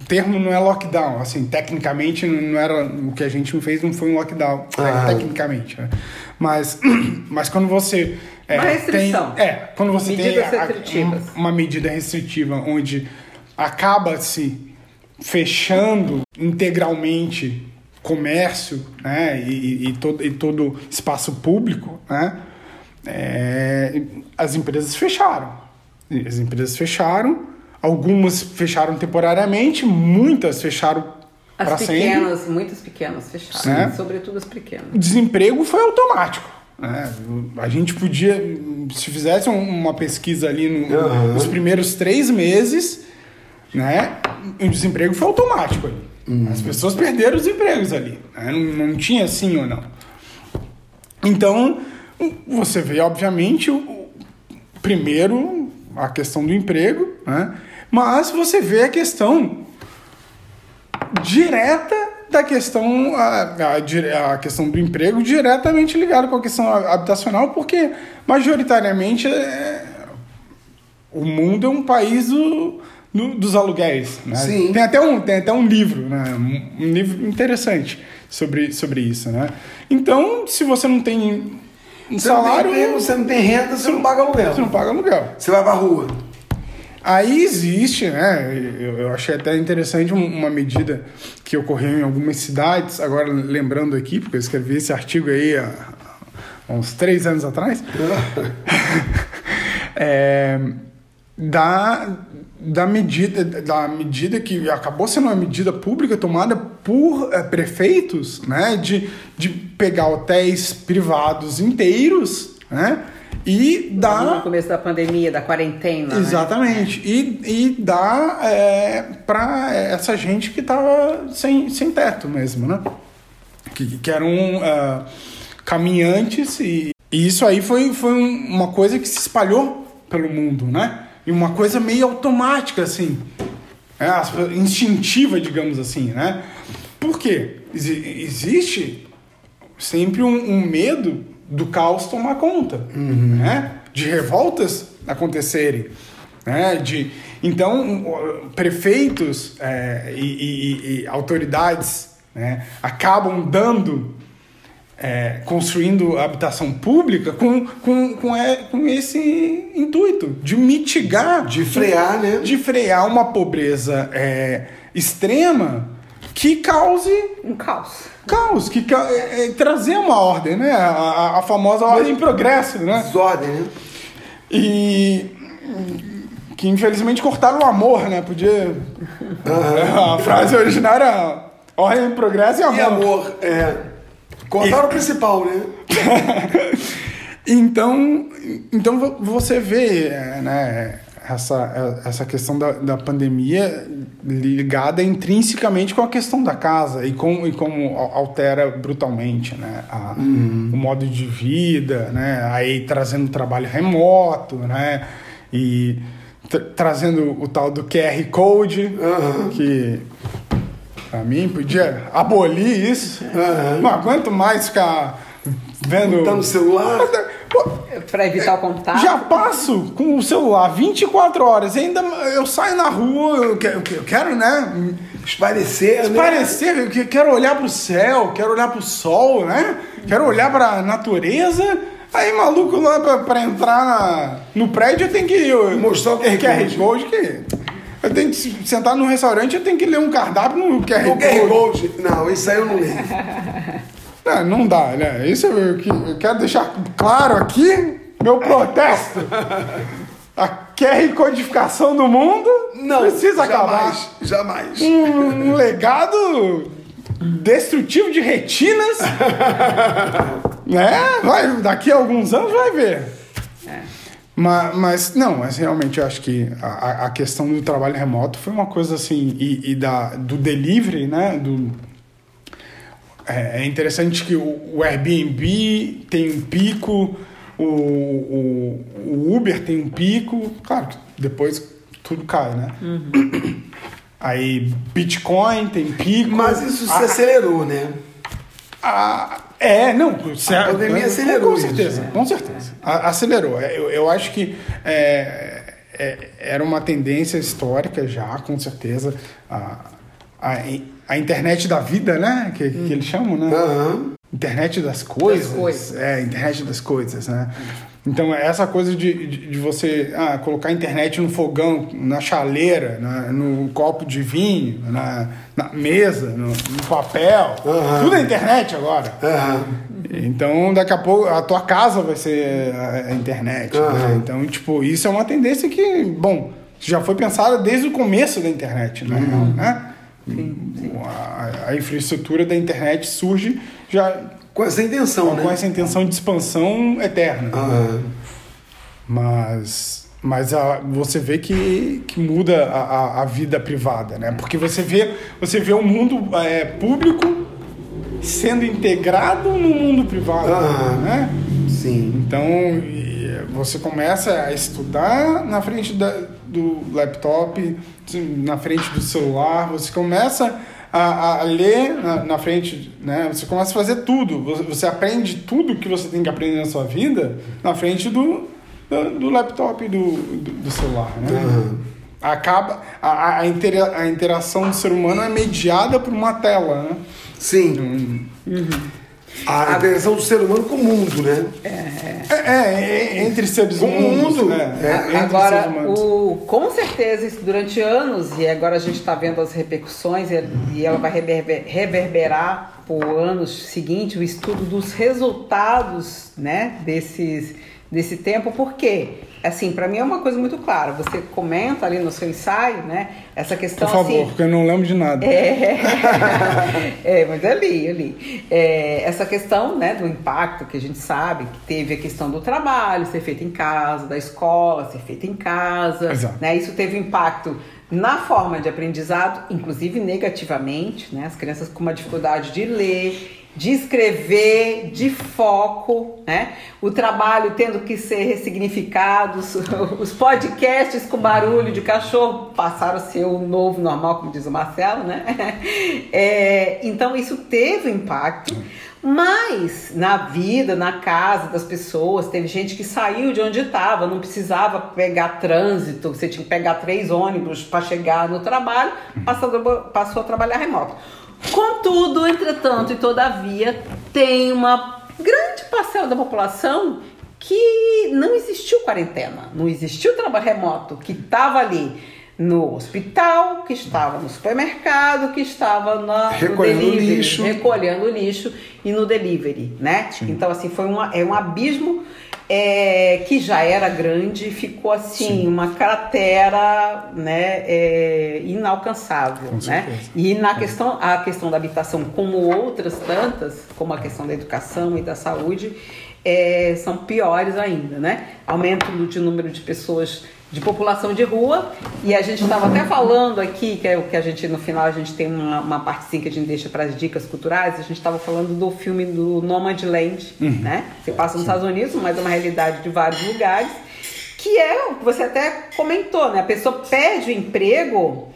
O termo não é lockdown, assim, tecnicamente não era o que a gente fez, não foi um lockdown, ah. tecnicamente, né? Mas, mas quando você é, uma restrição. Tem, é, quando você Medidas tem a, uma medida restritiva onde acaba-se fechando integralmente comércio né, e, e, todo, e todo espaço público, né, é, as empresas fecharam. As empresas fecharam, algumas fecharam temporariamente, muitas fecharam para sempre. As pequenas, muitas pequenas fecharam, né? sobretudo as pequenas. O desemprego foi automático. É, a gente podia, se fizesse uma pesquisa ali no, uhum. nos primeiros três meses, né, o desemprego foi automático ali. Uhum. As pessoas perderam os empregos ali. Né, não, não, tinha sim ou não. Então, você vê, obviamente, o, primeiro a questão do emprego, né, mas você vê a questão direta da questão, a, a, a, questão do emprego diretamente ligado com a questão habitacional, porque majoritariamente é, o mundo é um país do, do, dos aluguéis. Né? Sim. Tem, até um, tem até um livro, né? um, um livro interessante sobre, sobre isso. Né? Então, se você não tem um você salário. Não tem emprego, você não tem renda, você não paga aluguel. Você não paga aluguel. Você vai pra rua. Aí existe, né? Eu, eu achei até interessante uma medida que ocorreu em algumas cidades, agora lembrando aqui, porque eu escrevi esse artigo aí há, há uns três anos atrás, é, da, da, medida, da medida que acabou sendo uma medida pública tomada por é, prefeitos, né? De, de pegar hotéis privados inteiros, né? E dá. No começo da pandemia, da quarentena. Né? Exatamente. Né? E, e dá é, para essa gente que estava sem, sem teto mesmo, né? Que, que eram uh, caminhantes e, e isso aí foi, foi uma coisa que se espalhou pelo mundo, né? E uma coisa meio automática, assim. É, instintiva, digamos assim, né? Por quê? Existe sempre um, um medo do caos tomar conta, né? De revoltas acontecerem, né? De então prefeitos é, e, e, e, autoridades né, acabam dando é, construindo habitação pública com, com, com, é, com esse intuito de mitigar, de frear, né? De frear uma pobreza é, extrema que cause um caos. Caos, que é, é, trazer uma ordem, né? A, a famosa ordem em progresso, né? Desordem, né? E que infelizmente cortaram o amor, né? Podia. A frase originária era ordem em progresso e amor. E amor, é. Cortaram e... o principal, né? então, então você vê, né? Essa, essa questão da, da pandemia ligada intrinsecamente com a questão da casa e, com, e como altera brutalmente né? A, uhum. o modo de vida, né? aí trazendo trabalho remoto, né? e trazendo o tal do QR Code, uhum. que para mim podia abolir isso. Uhum. Não aguento mais ficar vendo. Tá no celular? Para evitar o contato. Já passo com o celular 24 horas. Ainda eu saio na rua, eu quero, eu quero né? Esparecer, Esparecer, né? eu quero olhar para o céu, quero olhar para o sol, né? Quero olhar para a natureza. Aí, maluco, lá para entrar na, no prédio, eu tenho que mostrar o QR, QR Code. Que eu tenho que sentar no restaurante, eu tenho que ler um cardápio no QR no Code. QR Code. Não, isso aí eu não leio. Não, é, não dá, né? Isso eu, eu quero deixar claro aqui meu protesto. A QR codificação do mundo não precisa jamais, acabar. Jamais. Um, um legado destrutivo de retinas. né? Vai, daqui a alguns anos vai ver. É. Mas, mas, não, mas realmente eu acho que a, a questão do trabalho remoto foi uma coisa assim, e, e da, do delivery, né? Do, é, é interessante que o, Airbnb tem um pico, o, o, o, Uber tem um pico, claro que depois tudo cai, né? Uhum. Aí Bitcoin tem pico. Mas isso se a, acelerou, né? A, é, não. A pandemia acelerou. Com certeza, isso, com certeza. A, acelerou. Eu, eu acho que é, é, era uma tendência histórica já, com certeza. A, a, a internet da vida, né? Que, hum. que eles chamam, né? Uhum. Internet das coisas. das coisas. É, internet das coisas, né? Então, essa coisa de, de, de, você ah, colocar a internet no fogão, na chaleira, na, no copo de vinho, na, na mesa, no, no papel, uhum. tudo é internet agora. Uhum. Então, daqui a pouco, a tua casa vai ser a, a internet. Uhum. Né? Então, tipo, isso é uma tendência que, bom, já foi pensada desde o começo da internet, né? né? A, a, infraestrutura da internet surge já com essa intenção, com, né? Com essa intenção de expansão eterna. Ah. Mas, mas a, você vê que, que muda a, a, a, vida privada, né? Porque você vê, você vê o um mundo é, público sendo integrado no mundo privado, ah. né? Sim. Então você começa a estudar na frente da, do laptop, na frente do celular, você começa a, a ler na, na, frente, né? Você começa a fazer tudo, você, você, aprende tudo que você tem que aprender na sua vida na frente do, do, do laptop e do, do, do, celular, né? Uhum. Acaba, a, a, intera, a interação do ser humano é mediada por uma tela, né? Sim. Uhum. A interação do ser humano com o mundo, né? É, é, é entre seres humanos. Com o mundo. Né? É, agora, o, com certeza, isso durante anos, e agora a gente está vendo as repercussões, e ela vai reverberar por anos seguintes, o estudo dos resultados né, desses, desse tempo, por quê? assim, para mim é uma coisa muito clara. Você comenta ali no seu ensaio, né? Essa questão Por favor, assim, porque eu não lembro de nada. É, é mas eu li, eu li. É, essa questão, né, do impacto que a gente sabe que teve a questão do trabalho ser feito em casa, da escola ser feita em casa, Exato. né? Isso teve impacto na forma de aprendizado, inclusive negativamente, né? As crianças com uma dificuldade de ler de escrever, de foco, né? O trabalho tendo que ser ressignificado, os podcasts com barulho de cachorro passaram a ser o novo normal, como diz o Marcelo, né? É, então isso teve impacto, Mas na vida, na casa das pessoas, teve gente que saiu de onde estava, não precisava pegar trânsito, você tinha que pegar três ônibus para chegar no trabalho, passou, passou a trabalhar remoto. Contudo, entretanto e todavia, tem uma grande parcela da população que não existiu quarentena, não existiu trabalho remoto, que estava ali no hospital, que estava no supermercado, que estava na, recolhendo no delivery, lixo. recolhendo lixo e no delivery, né? Sim. Então assim foi uma, é um abismo é, que já era grande, ficou assim Sim. uma cratera, né, é, inalcançável, Com né? Certeza. E na é. questão a questão da habitação, como outras tantas, como a questão da educação e da saúde, é, são piores ainda, né? Aumento de número de pessoas de população de rua. E a gente estava até falando aqui, que é o que a gente, no final, a gente tem uma, uma partezinha que a gente deixa para as dicas culturais, a gente estava falando do filme do Nomadland, uhum. né? Você passa nos. Estados Unidos, mas é uma realidade de vários lugares, que é o que você até comentou, né? A pessoa perde o emprego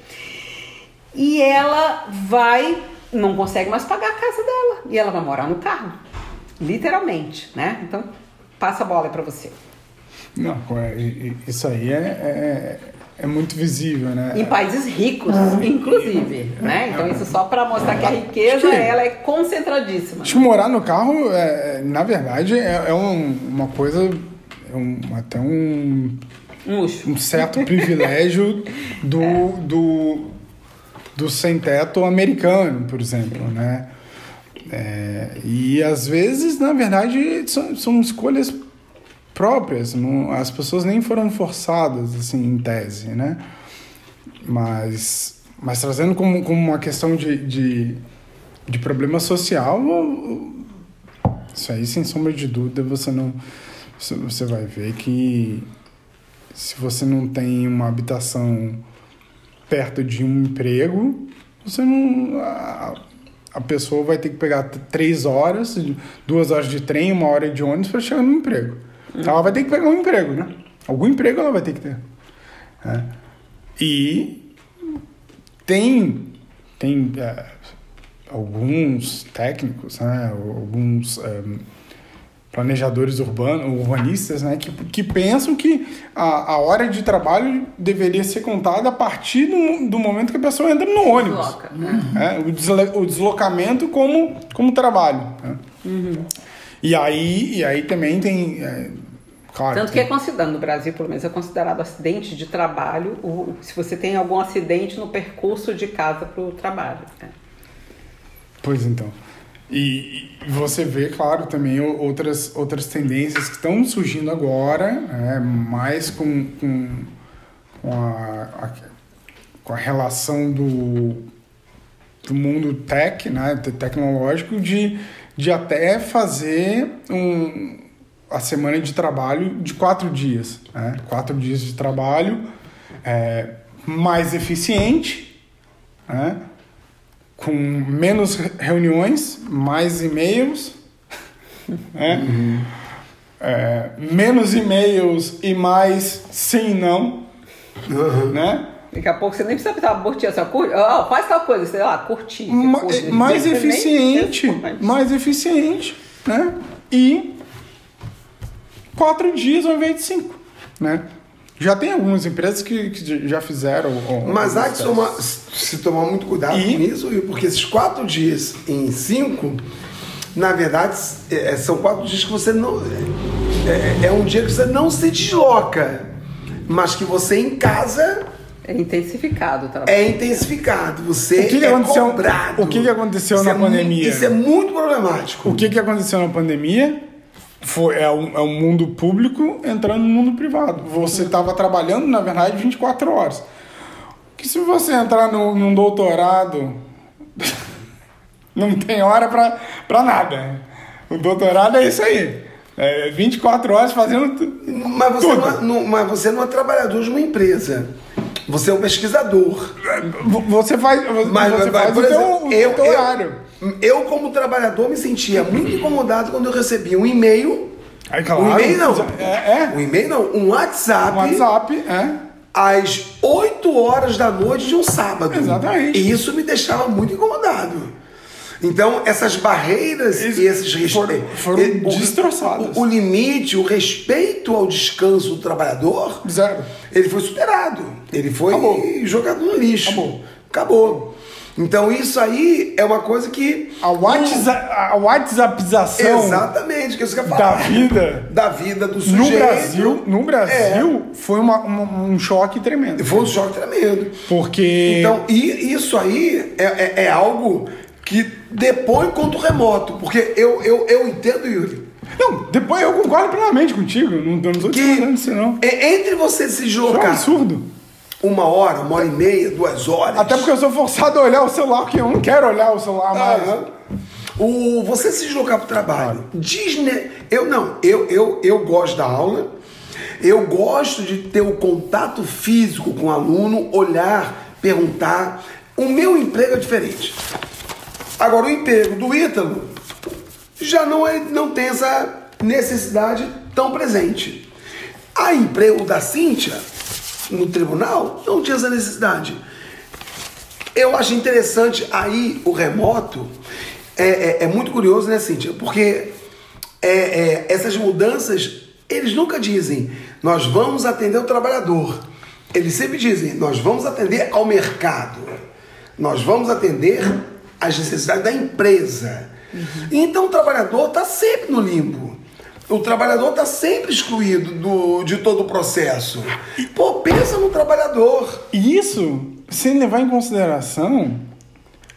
e ela vai, não consegue mais pagar a casa dela, e ela vai morar no carro, literalmente, né? Então, passa a bola para você. Não, é, isso aí é, é, é muito visível, né? Em países ricos, inclusive, né? Então isso só para mostrar que a riqueza ela é concentradíssima. Acho que morar no carro, é, na verdade, é, é um, uma coisa, é um, até um, um, um certo privilégio do, é. do, do sem-teto americano, por exemplo, né? É, e às vezes, na verdade, são, são escolhas próprias, as pessoas nem foram forçadas, assim, em tese, né? Mas, mas trazendo como, como uma questão de, de, de problema social, isso aí, sem sombra de dúvida, você não você vai ver que se você não tem uma habitação perto de um emprego, você não a, a pessoa vai ter que pegar três horas, duas horas de trem, uma hora de ônibus para chegar no emprego. Então ela vai ter que pegar um emprego, né? Algum emprego ela vai ter que ter. É. E tem, tem é, alguns técnicos, né? alguns é, planejadores urbanos, urbanistas, né? que, que pensam que a, a hora de trabalho deveria ser contada a partir do, do momento que a pessoa entra no ônibus. Desloca, né? é, o, deslo, o deslocamento como, como trabalho. Né? Uhum. E aí, e aí também tem. É, claro, Tanto que é considerado, no Brasil, pelo menos, é considerado acidente de trabalho o, se você tem algum acidente no percurso de casa para o trabalho. Né? Pois então. E, e, você vê, claro, também outras, outras tendências que estão surgindo agora, é, mais com, com, com, a, a, com a relação do, do mundo tech, né, tecnológico, de de até fazer um, a semana de trabalho de quatro dias. Né? Quatro dias de trabalho é, mais eficiente, né? com menos reuniões, mais e-mails, né? Uhum. É, menos e-mails e mais sim e não, uhum. né? Daqui a pouco você nem precisa curtir essa curte, oh, faz tal coisa, sei lá, curtir. Ma mais eficiente, mais eficiente, né? E quatro dias ao invés de cinco, né? Já tem algumas empresas que, que já fizeram. Mas há que tomar, se tomar muito cuidado e... com isso, porque esses quatro dias em cinco, na verdade, é, são quatro dias que você não. É, é um dia que você não se desloca, mas que você em casa é intensificado o trabalho. É intensificado. Você o que, que é aconteceu, cobrado. O que, que aconteceu isso na é pandemia? isso é muito problemático. O que, que aconteceu na pandemia? Foi, é, um, é um mundo público entrando no mundo privado. Você estava trabalhando, na verdade, 24 horas. Que se você entrar no, num doutorado, não tem hora para nada. O doutorado é isso aí. É 24 horas fazendo mas você tudo. Não, é, não, mas você não é trabalhador de uma empresa. Você é um pesquisador. Você faz, Mas, você faz por o exemplo, teu, eu, teu horário. Eu, eu, como trabalhador, me sentia muito incomodado quando eu recebia um e-mail. É claro. Um e-mail não. É, é. Um e-mail não. Um WhatsApp. Um WhatsApp, é. Às 8 horas da noite de um sábado. Exatamente. E isso me deixava muito incomodado. Então, essas barreiras e esses foram, respeitos. foram destroçadas. O, o, limite, o respeito ao descanso do trabalhador. Zero. Ele foi superado. Ele foi Acabou. jogado no lixo. Acabou. Acabou. Então, isso aí é uma coisa que. A, WhatsApp, a WhatsAppização Exatamente, que é isso que eu ia da falar. vida Da vida do no sujeito. Brasil, no Brasil foi uma- uma- um choque tremendo. Foi um choque tremendo. Porque Então, e isso aí é, é, é algo que depõe contra o remoto. Porque eu, eu, eu entendo, Yuri, Não, depois eu concordo plenamente contigo. Não, não estou que discordando disso, não. é- entre você se Isso é um absurdo. uma hora, uma hora e meia, duas horas. Até porque eu sou forçado a olhar o celular, porque eu não quero olhar o celular mais. Aham. O, você se deslocar para o trabalho. Disney. Eu não, eu, eu, eu gosto da aula. Eu gosto de ter o contato físico com o aluno, olhar, perguntar. O meu emprego é diferente. Agora, o emprego do Ítalo já não, é, não tem essa necessidade tão presente. A emprego da Cíntia no tribunal não tinha essa necessidade. Eu acho interessante aí o remoto. É, é, é muito curioso, né, Cíntia? Porque é, é, essas mudanças, eles nunca dizem, nós vamos atender o trabalhador. Eles sempre dizem, nós vamos atender ao mercado. Nós vamos atender às necessidades da empresa. Então o trabalhador está sempre no limbo. O trabalhador está sempre excluído do, de todo o processo. Pô, pensa no trabalhador. E isso sem levar em consideração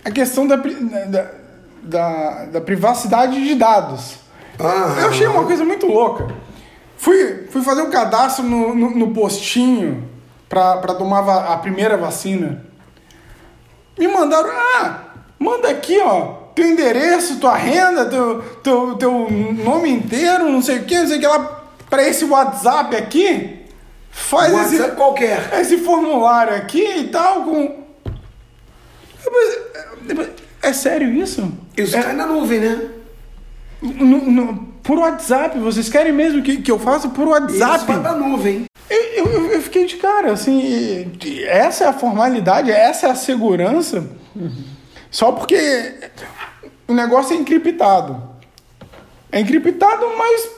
a questão da, da, da, da privacidade de dados. Ah. Eu achei uma coisa muito louca. Fui, fui fazer um cadastro no, no, no postinho para tomar a primeira vacina. Me mandaram, ah, manda aqui, ó, teu endereço, tua renda, teu, teu, teu nome inteiro, não sei o que, não sei o que lá, para esse WhatsApp aqui. Faz esse, WhatsApp qualquer. esse formulário aqui e tal, com. É, é sério isso? Isso é, cai na nuvem, né? no- no- por WhatsApp, vocês querem mesmo que, que eu faça por WhatsApp? Isso vai pra nuvem. Eu, eu, eu fiquei de cara, assim, essa é a formalidade, essa é a segurança, só porque o negócio é encriptado. É encriptado, mas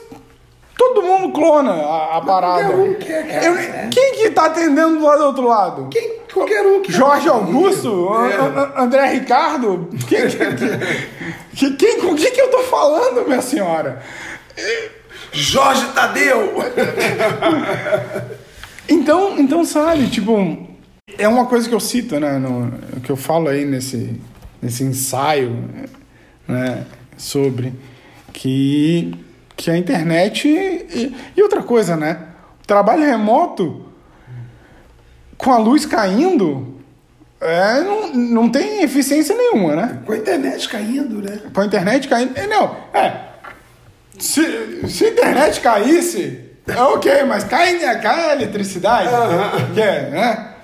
todo mundo clona a, a parada. qualquer um quer, cara, Eu- né? Quem que tá atendendo do lado do outro lado? Quem, qualquer um que. Jorge Augusto? É. An- An- André Ricardo? Quem, quem, quem, quem- com quem que eu tô falando, minha senhora? Jorge Tadeu! Então, então sabe, tipo, é uma coisa que eu cito, né, no, que eu falo aí nesse, nesse ensaio, né, sobre que, que a internet e, e outra coisa, né, o trabalho remoto com a luz caindo é, não, não tem eficiência nenhuma, né? Com a internet caindo, né? Com a internet caindo. é, Não, é. Se, se a internet caísse, é ok, mas cai, cai a eletricidade. Que é, né?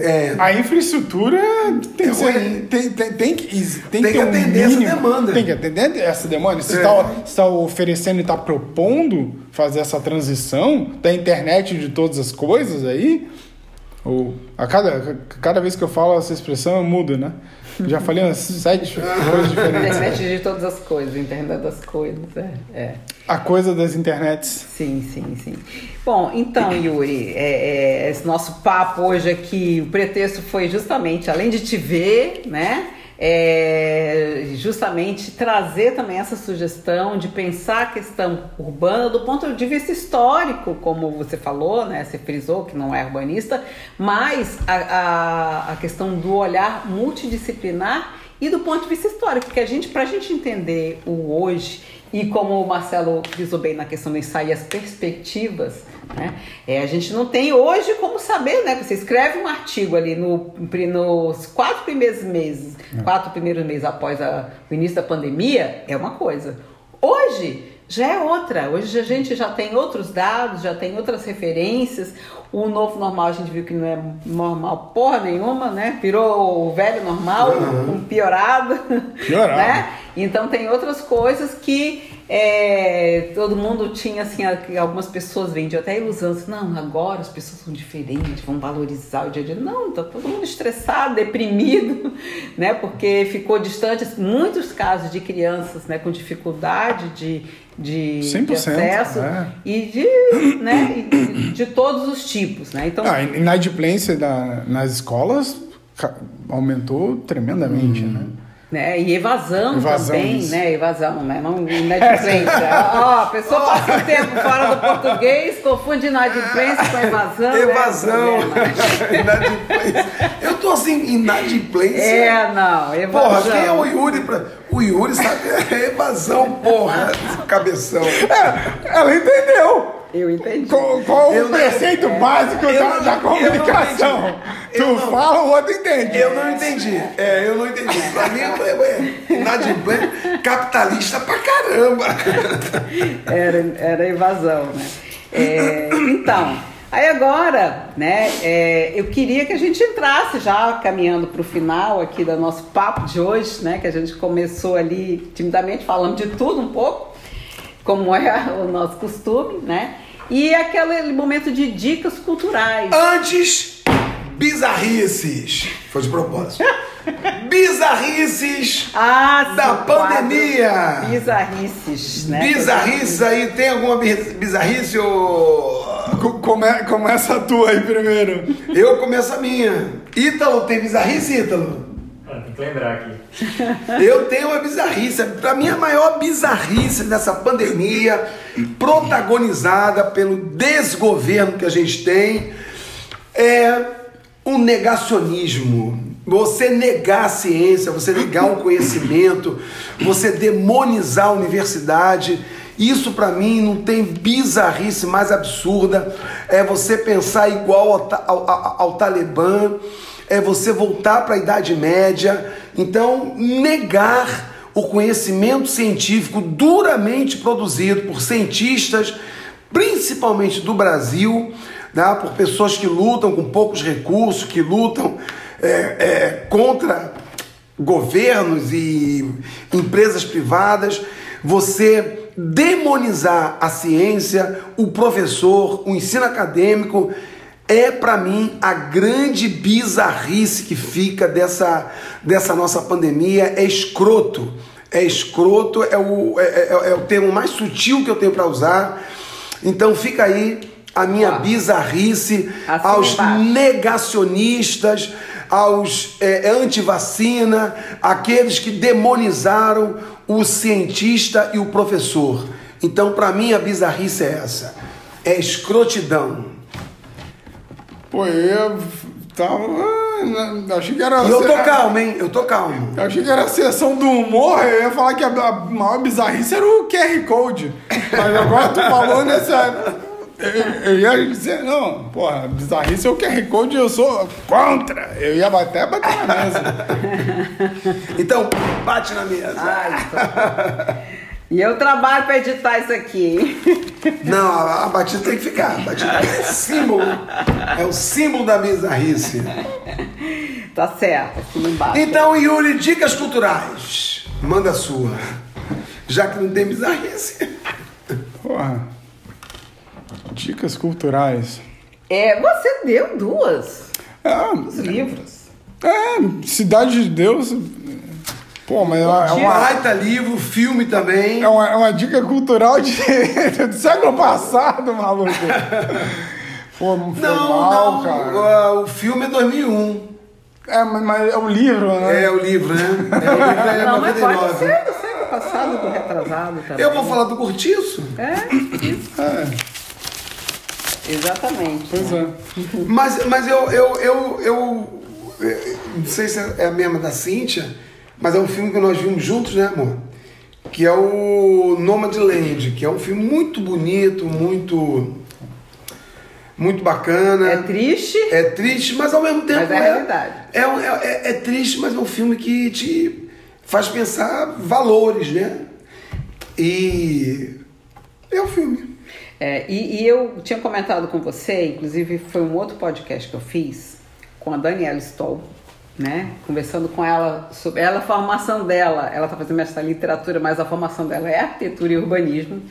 É, A infraestrutura tem, É que, ser- tem, tem, tem que, tem Tem que um atender essa mínimo- demanda. Tem que atender essa demanda. Se É. está oferecendo e está propondo fazer essa transição da internet de todas as coisas aí, ou a cada, cada vez que eu falo essa expressão eu mudo, né? Já falei umas sete coisas diferentes. Internet de todas as coisas, internet das coisas, é. é. A coisa das internets. Sim, sim, sim. Bom, então, Yuri, é, é, esse nosso papo hoje aqui, o pretexto foi justamente, além de te ver, né? É, justamente trazer também essa sugestão de pensar a questão urbana do ponto de vista histórico, como você falou, né? Você frisou que não é urbanista, mas a, a, a questão do olhar multidisciplinar e do ponto de vista histórico, porque a gente, para a gente entender o hoje e como o Marcelo frisou bem na questão do ensaio, as perspectivas, né? É, a gente não tem hoje como saber, né? Você escreve um artigo ali no, nos quatro primeiros meses, quatro primeiros meses após a- o início da pandemia, é uma coisa. Hoje já é outra. Hoje a gente já tem outros dados, já tem outras referências. O novo normal a gente viu que não é normal porra nenhuma, né? Virou o velho normal, um piorado. Piorado. Né? Então tem outras coisas que é, todo mundo tinha assim, algumas pessoas vendiam até ilusão, assim, não, agora as pessoas são diferentes, vão valorizar o dia a dia. Não, tá todo mundo estressado, deprimido, né? Porque ficou distante, muitos casos de crianças né, com dificuldade de, de, de acesso é. e de, né, de, de, todos os tipos, né? Então, a inadimplência da, nas escolas aumentou tremendamente, hum. né? Né? E evasão, evasão também, isso. né? Evasão, né? Não inadimplência. Ó, a pessoa passa o tempo fora do português, confunde inadimplência com evasão. Né? Evasão. É inadimplência. Eu tô assim, inadimplência. É, não, evasão. Porra, quem é o Yuri pra. O Yuri sabe, é evasão, porra, cabeção. É, ela entendeu. Eu entendi. Qual, qual eu o preceito não, básico eu, da, da, comunicação? Tu não, fala, o outro entende. Eu não entendi. É, eu não entendi. Pra mim, é, inadimplente, capitalista pra caramba. Era, era evasão, né? É, então, aí agora, né, é, eu queria que a gente entrasse já caminhando para o final aqui do nosso papo de hoje, né, que a gente começou ali timidamente falando de tudo um pouco, como é o nosso costume, né? E aquele momento de dicas culturais. Antes, bizarrices. Foi de propósito. bizarrices ah, da pandemia. Bizarrices, né? Bizarrices aí, tem alguma bizarrice ou... Come, começa a tua aí primeiro. Eu começo a minha. Ítalo, tem bizarrice, Ítalo? Que lembrar aqui. Eu tenho uma bizarrice. Para mim, a maior bizarrice dessa pandemia, protagonizada pelo desgoverno que a gente tem, é o negacionismo. Você negar a ciência, você negar o conhecimento, você demonizar a universidade. Isso para mim não tem bizarrice mais absurda. É você pensar igual ao, ao, ao, ao Talibã é você voltar para a Idade Média. Então, negar o conhecimento científico duramente produzido por cientistas, principalmente do Brasil, né, por pessoas que lutam com poucos recursos, que lutam é, é, contra governos e empresas privadas, você demonizar a ciência, o professor, o ensino acadêmico é para mim a grande bizarrice que fica dessa, dessa nossa pandemia é escroto. É escroto, é o, é, é, é o termo mais sutil que eu tenho para usar. Então fica aí a minha bizarrice assim aos embaixo. negacionistas, aos é, anti-vacina, aqueles que demonizaram o cientista e o professor. Então, para mim, a bizarrice é essa: é escrotidão. Pô, eu tava. Ah, achei que era. E eu tô calmo, hein? Eu tô calmo. Eu achei que era a sessão do humor, eu ia falar que a, maior bizarrice era o QR Code. Mas agora tu falou nessa. Eu, eu, ia dizer, não, porra, bizarrice é o QR Code eu sou contra. Eu ia até bater na mesa. então, bate na mesa. Ai, então... E eu trabalho para editar isso aqui. Não, a, a batida tem que ficar. A batida é símbolo. É o símbolo da bizarrice. Tá certo, assim embaixo. Então, Yuri, dicas culturais. Manda a sua. Já que não tem bizarrice. Porra. Dicas culturais. É, você deu duas. É, Os livros. É, Cidade de Deus Pô, mas é uma, é uma baita livro, filme também. É uma, é uma dica cultural de, do século passado, maluco. Pô, não foi não, mal, não. cara. O, o filme é 2001. É, mas, mas, é o livro, né? É o livro, né? É, o livro é não, 99. mas pode ser do século passado, do retrasado também. Eu vou falar do Cortiço. É, isso. É. Exatamente. Pois né? é. Mas, mas eu, eu, eu, eu, eu, não sei se é a mesma da Cíntia, mas é um filme que nós vimos juntos, né, amor? Que é o Nomadland, que é um filme muito bonito, muito muito bacana. É triste? É triste, mas ao mesmo tempo mas é, é realidade. É, é, é, é, triste, mas é um filme que te faz pensar valores, né? E é um filme. É, e, e eu tinha comentado com você, inclusive foi um outro podcast que eu fiz com a Daniela Stoll, né? Conversando com ela sobre ela, a formação dela, ela está fazendo essa literatura, mas a formação dela é arquitetura e urbanismo.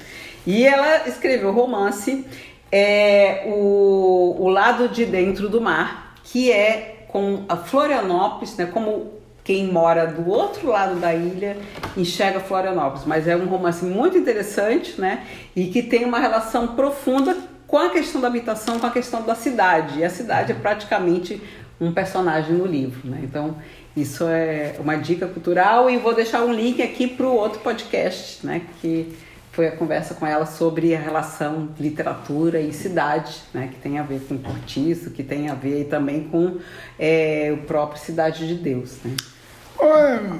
E ela escreveu romance é, o, o Lado de Dentro do Mar, que é com a Florianópolis, né? Como quem mora do outro lado da ilha enxerga Florianópolis. Mas é um romance muito interessante, né? E que tem uma relação profunda com a questão da habitação, com a questão da cidade. E a cidade é praticamente um personagem no livro, né? Então, isso é uma dica cultural e vou deixar um link aqui para o outro podcast, né? Que foi a conversa com ela sobre a relação literatura e cidade, né? Que tem a ver com cortiço, que tem a ver também com é, o próprio Cidade de Deus, né?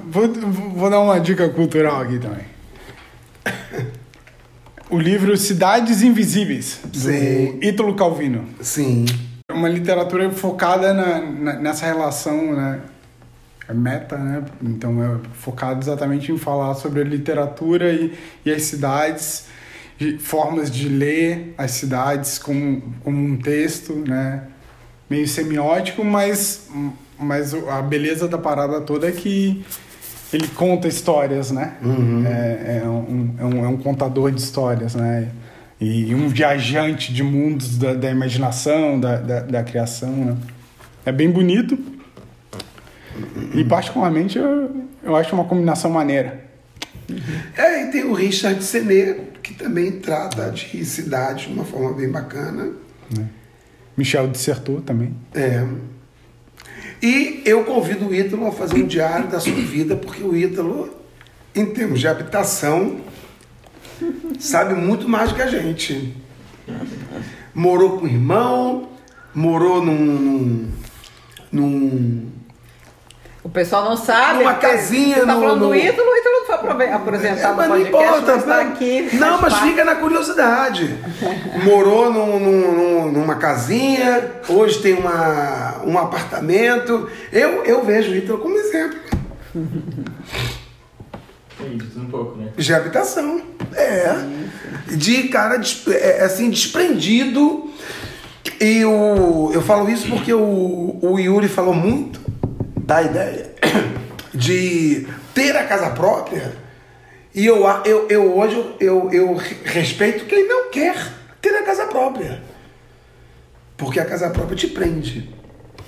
Vou, vou dar uma dica cultural aqui também. O livro Cidades Invisíveis, do Sim. Ítalo Calvino. Sim. Uma literatura focada na, na- nessa relação, né? É meta, né? Então é focado exatamente em falar sobre a literatura e, e as cidades, de formas de ler as cidades como, como um texto, né? Meio semiótico, mas, mas a beleza da parada toda é que ele conta histórias, né? É, é um, é, um, é um contador de histórias, né? E, um viajante de mundos da, da imaginação, da, da, da criação, né? É bem bonito. E particularmente eu, eu acho uma combinação maneira. É, e tem o Richard Senet, que também trata de cidade de uma forma bem bacana. Michel dissertou também. É. E eu convido o Ítalo a fazer um diário da sua vida, porque o Ítalo, em termos de habitação, sabe muito mais que a gente. Morou com o irmão, morou num. num O pessoal não sabe. Porque casinha Você tá no- falando no- do Ítalo, o Ítalo não foi apresentar É, no mas não podcast, importa, mas tá aqui. Não, mas parte. fica na curiosidade. Morou num- num- num- numa casinha, hoje tem uma, um apartamento. Eu, eu vejo o Ítalo como exemplo É tudo um pouco, né? de habitação. É. De cara des- é, assim, desprendido. E o, eu falo isso porque o, o Yuri falou muito da ideia de ter a casa própria. E eu, eu, eu hoje eu, eu respeito quem não quer ter a casa própria. Porque a casa própria te prende.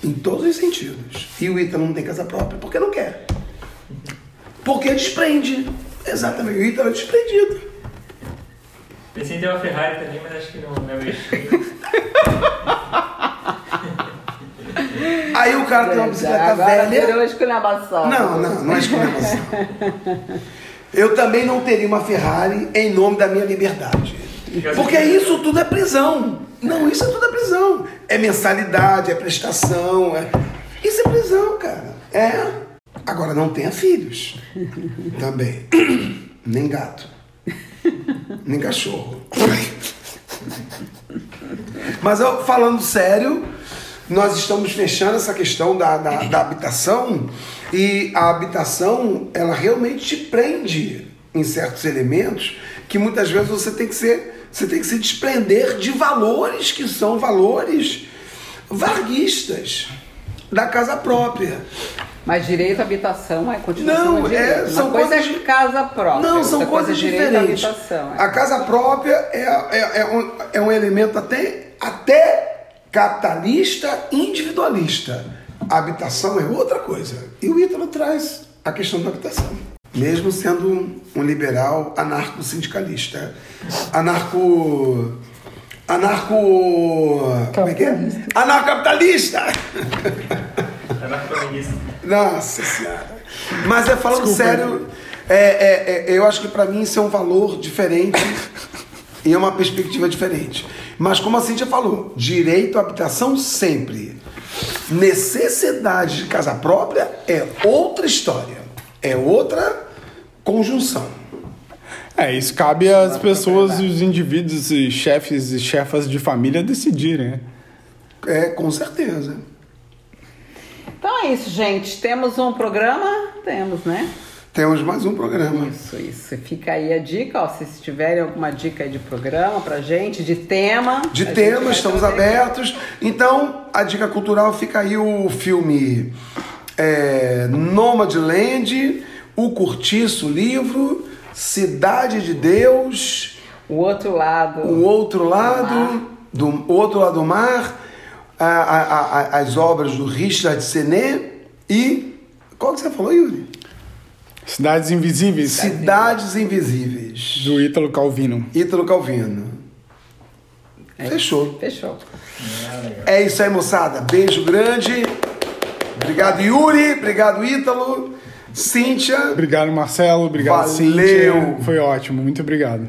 Em todos os sentidos. E o Ítalo não tem casa própria porque não quer. Porque desprende. Exatamente. O Ítalo é desprendido. Pensei em ter uma Ferrari também, mas acho que não, não é meu. Aí o cara tem uma bicicleta Agora velha. virou esculhambação. Não, não, não é exclamação. Eu também não teria uma Ferrari em nome da minha liberdade. Porque isso tudo é prisão. Não, isso é tudo é prisão. É mensalidade, é prestação. É... Isso é prisão, cara. É. Agora não tenha filhos. Também. Nem gato. Nem cachorro. Mas eu, falando sério, nós estamos fechando essa questão da, da, da habitação e a habitação, ela realmente te prende em certos elementos que muitas vezes você tem que ser, você tem que se desprender de valores que são valores varguistas da casa própria. Mas direito à habitação é continuação Não, de direito. é, Uma são coisa coisas- é casa própria. Não, são coisa coisas é direito à diferentes. habitação. é. A casa própria é, é, é, um, é um elemento até, até capitalista individualista. A habitação é outra coisa. E o Ítalo traz a questão da habitação. Mesmo sendo um, um liberal anarco-sindicalista. Anarco. Anarco. Como é que é? Anarcocapitalista! Nossa senhora. Mas é falando Desculpa. sério, é, é, é, eu acho que para mim isso é um valor diferente e é uma perspectiva diferente. Mas como a Cíntia falou, direito à habitação sempre. Necessidade de casa própria é outra história. É outra conjunção. É, isso cabe às pessoas, os indivíduos, e chefes e chefas de família decidirem, né? É, com certeza. Então é isso, gente. Temos um programa? Temos, né? Temos mais um programa. Isso, isso. Fica aí a dica, ó. Se tiverem alguma dica aí de programa pra gente, de tema. De tema, estamos abertos. Então, a dica cultural fica aí o filme é, Nomadland, O Curtiço livro, Cidade de Deus, O outro lado. O Outro Lado, mar. do o Outro Lado do Mar, a- a- a- as obras do Richard Senet e. Qual que você falou, Yuri? Cidades Invisíveis, Cidades Invisíveis. do Ítalo Calvino. Ítalo Calvino. Fechou. Fechou. É isso aí, moçada. Beijo grande. Obrigado, Yuri. Obrigado, Ítalo. Cíntia. Obrigado, Marcelo. Obrigado, Valeu. Cíntia. Foi ótimo. Muito obrigado.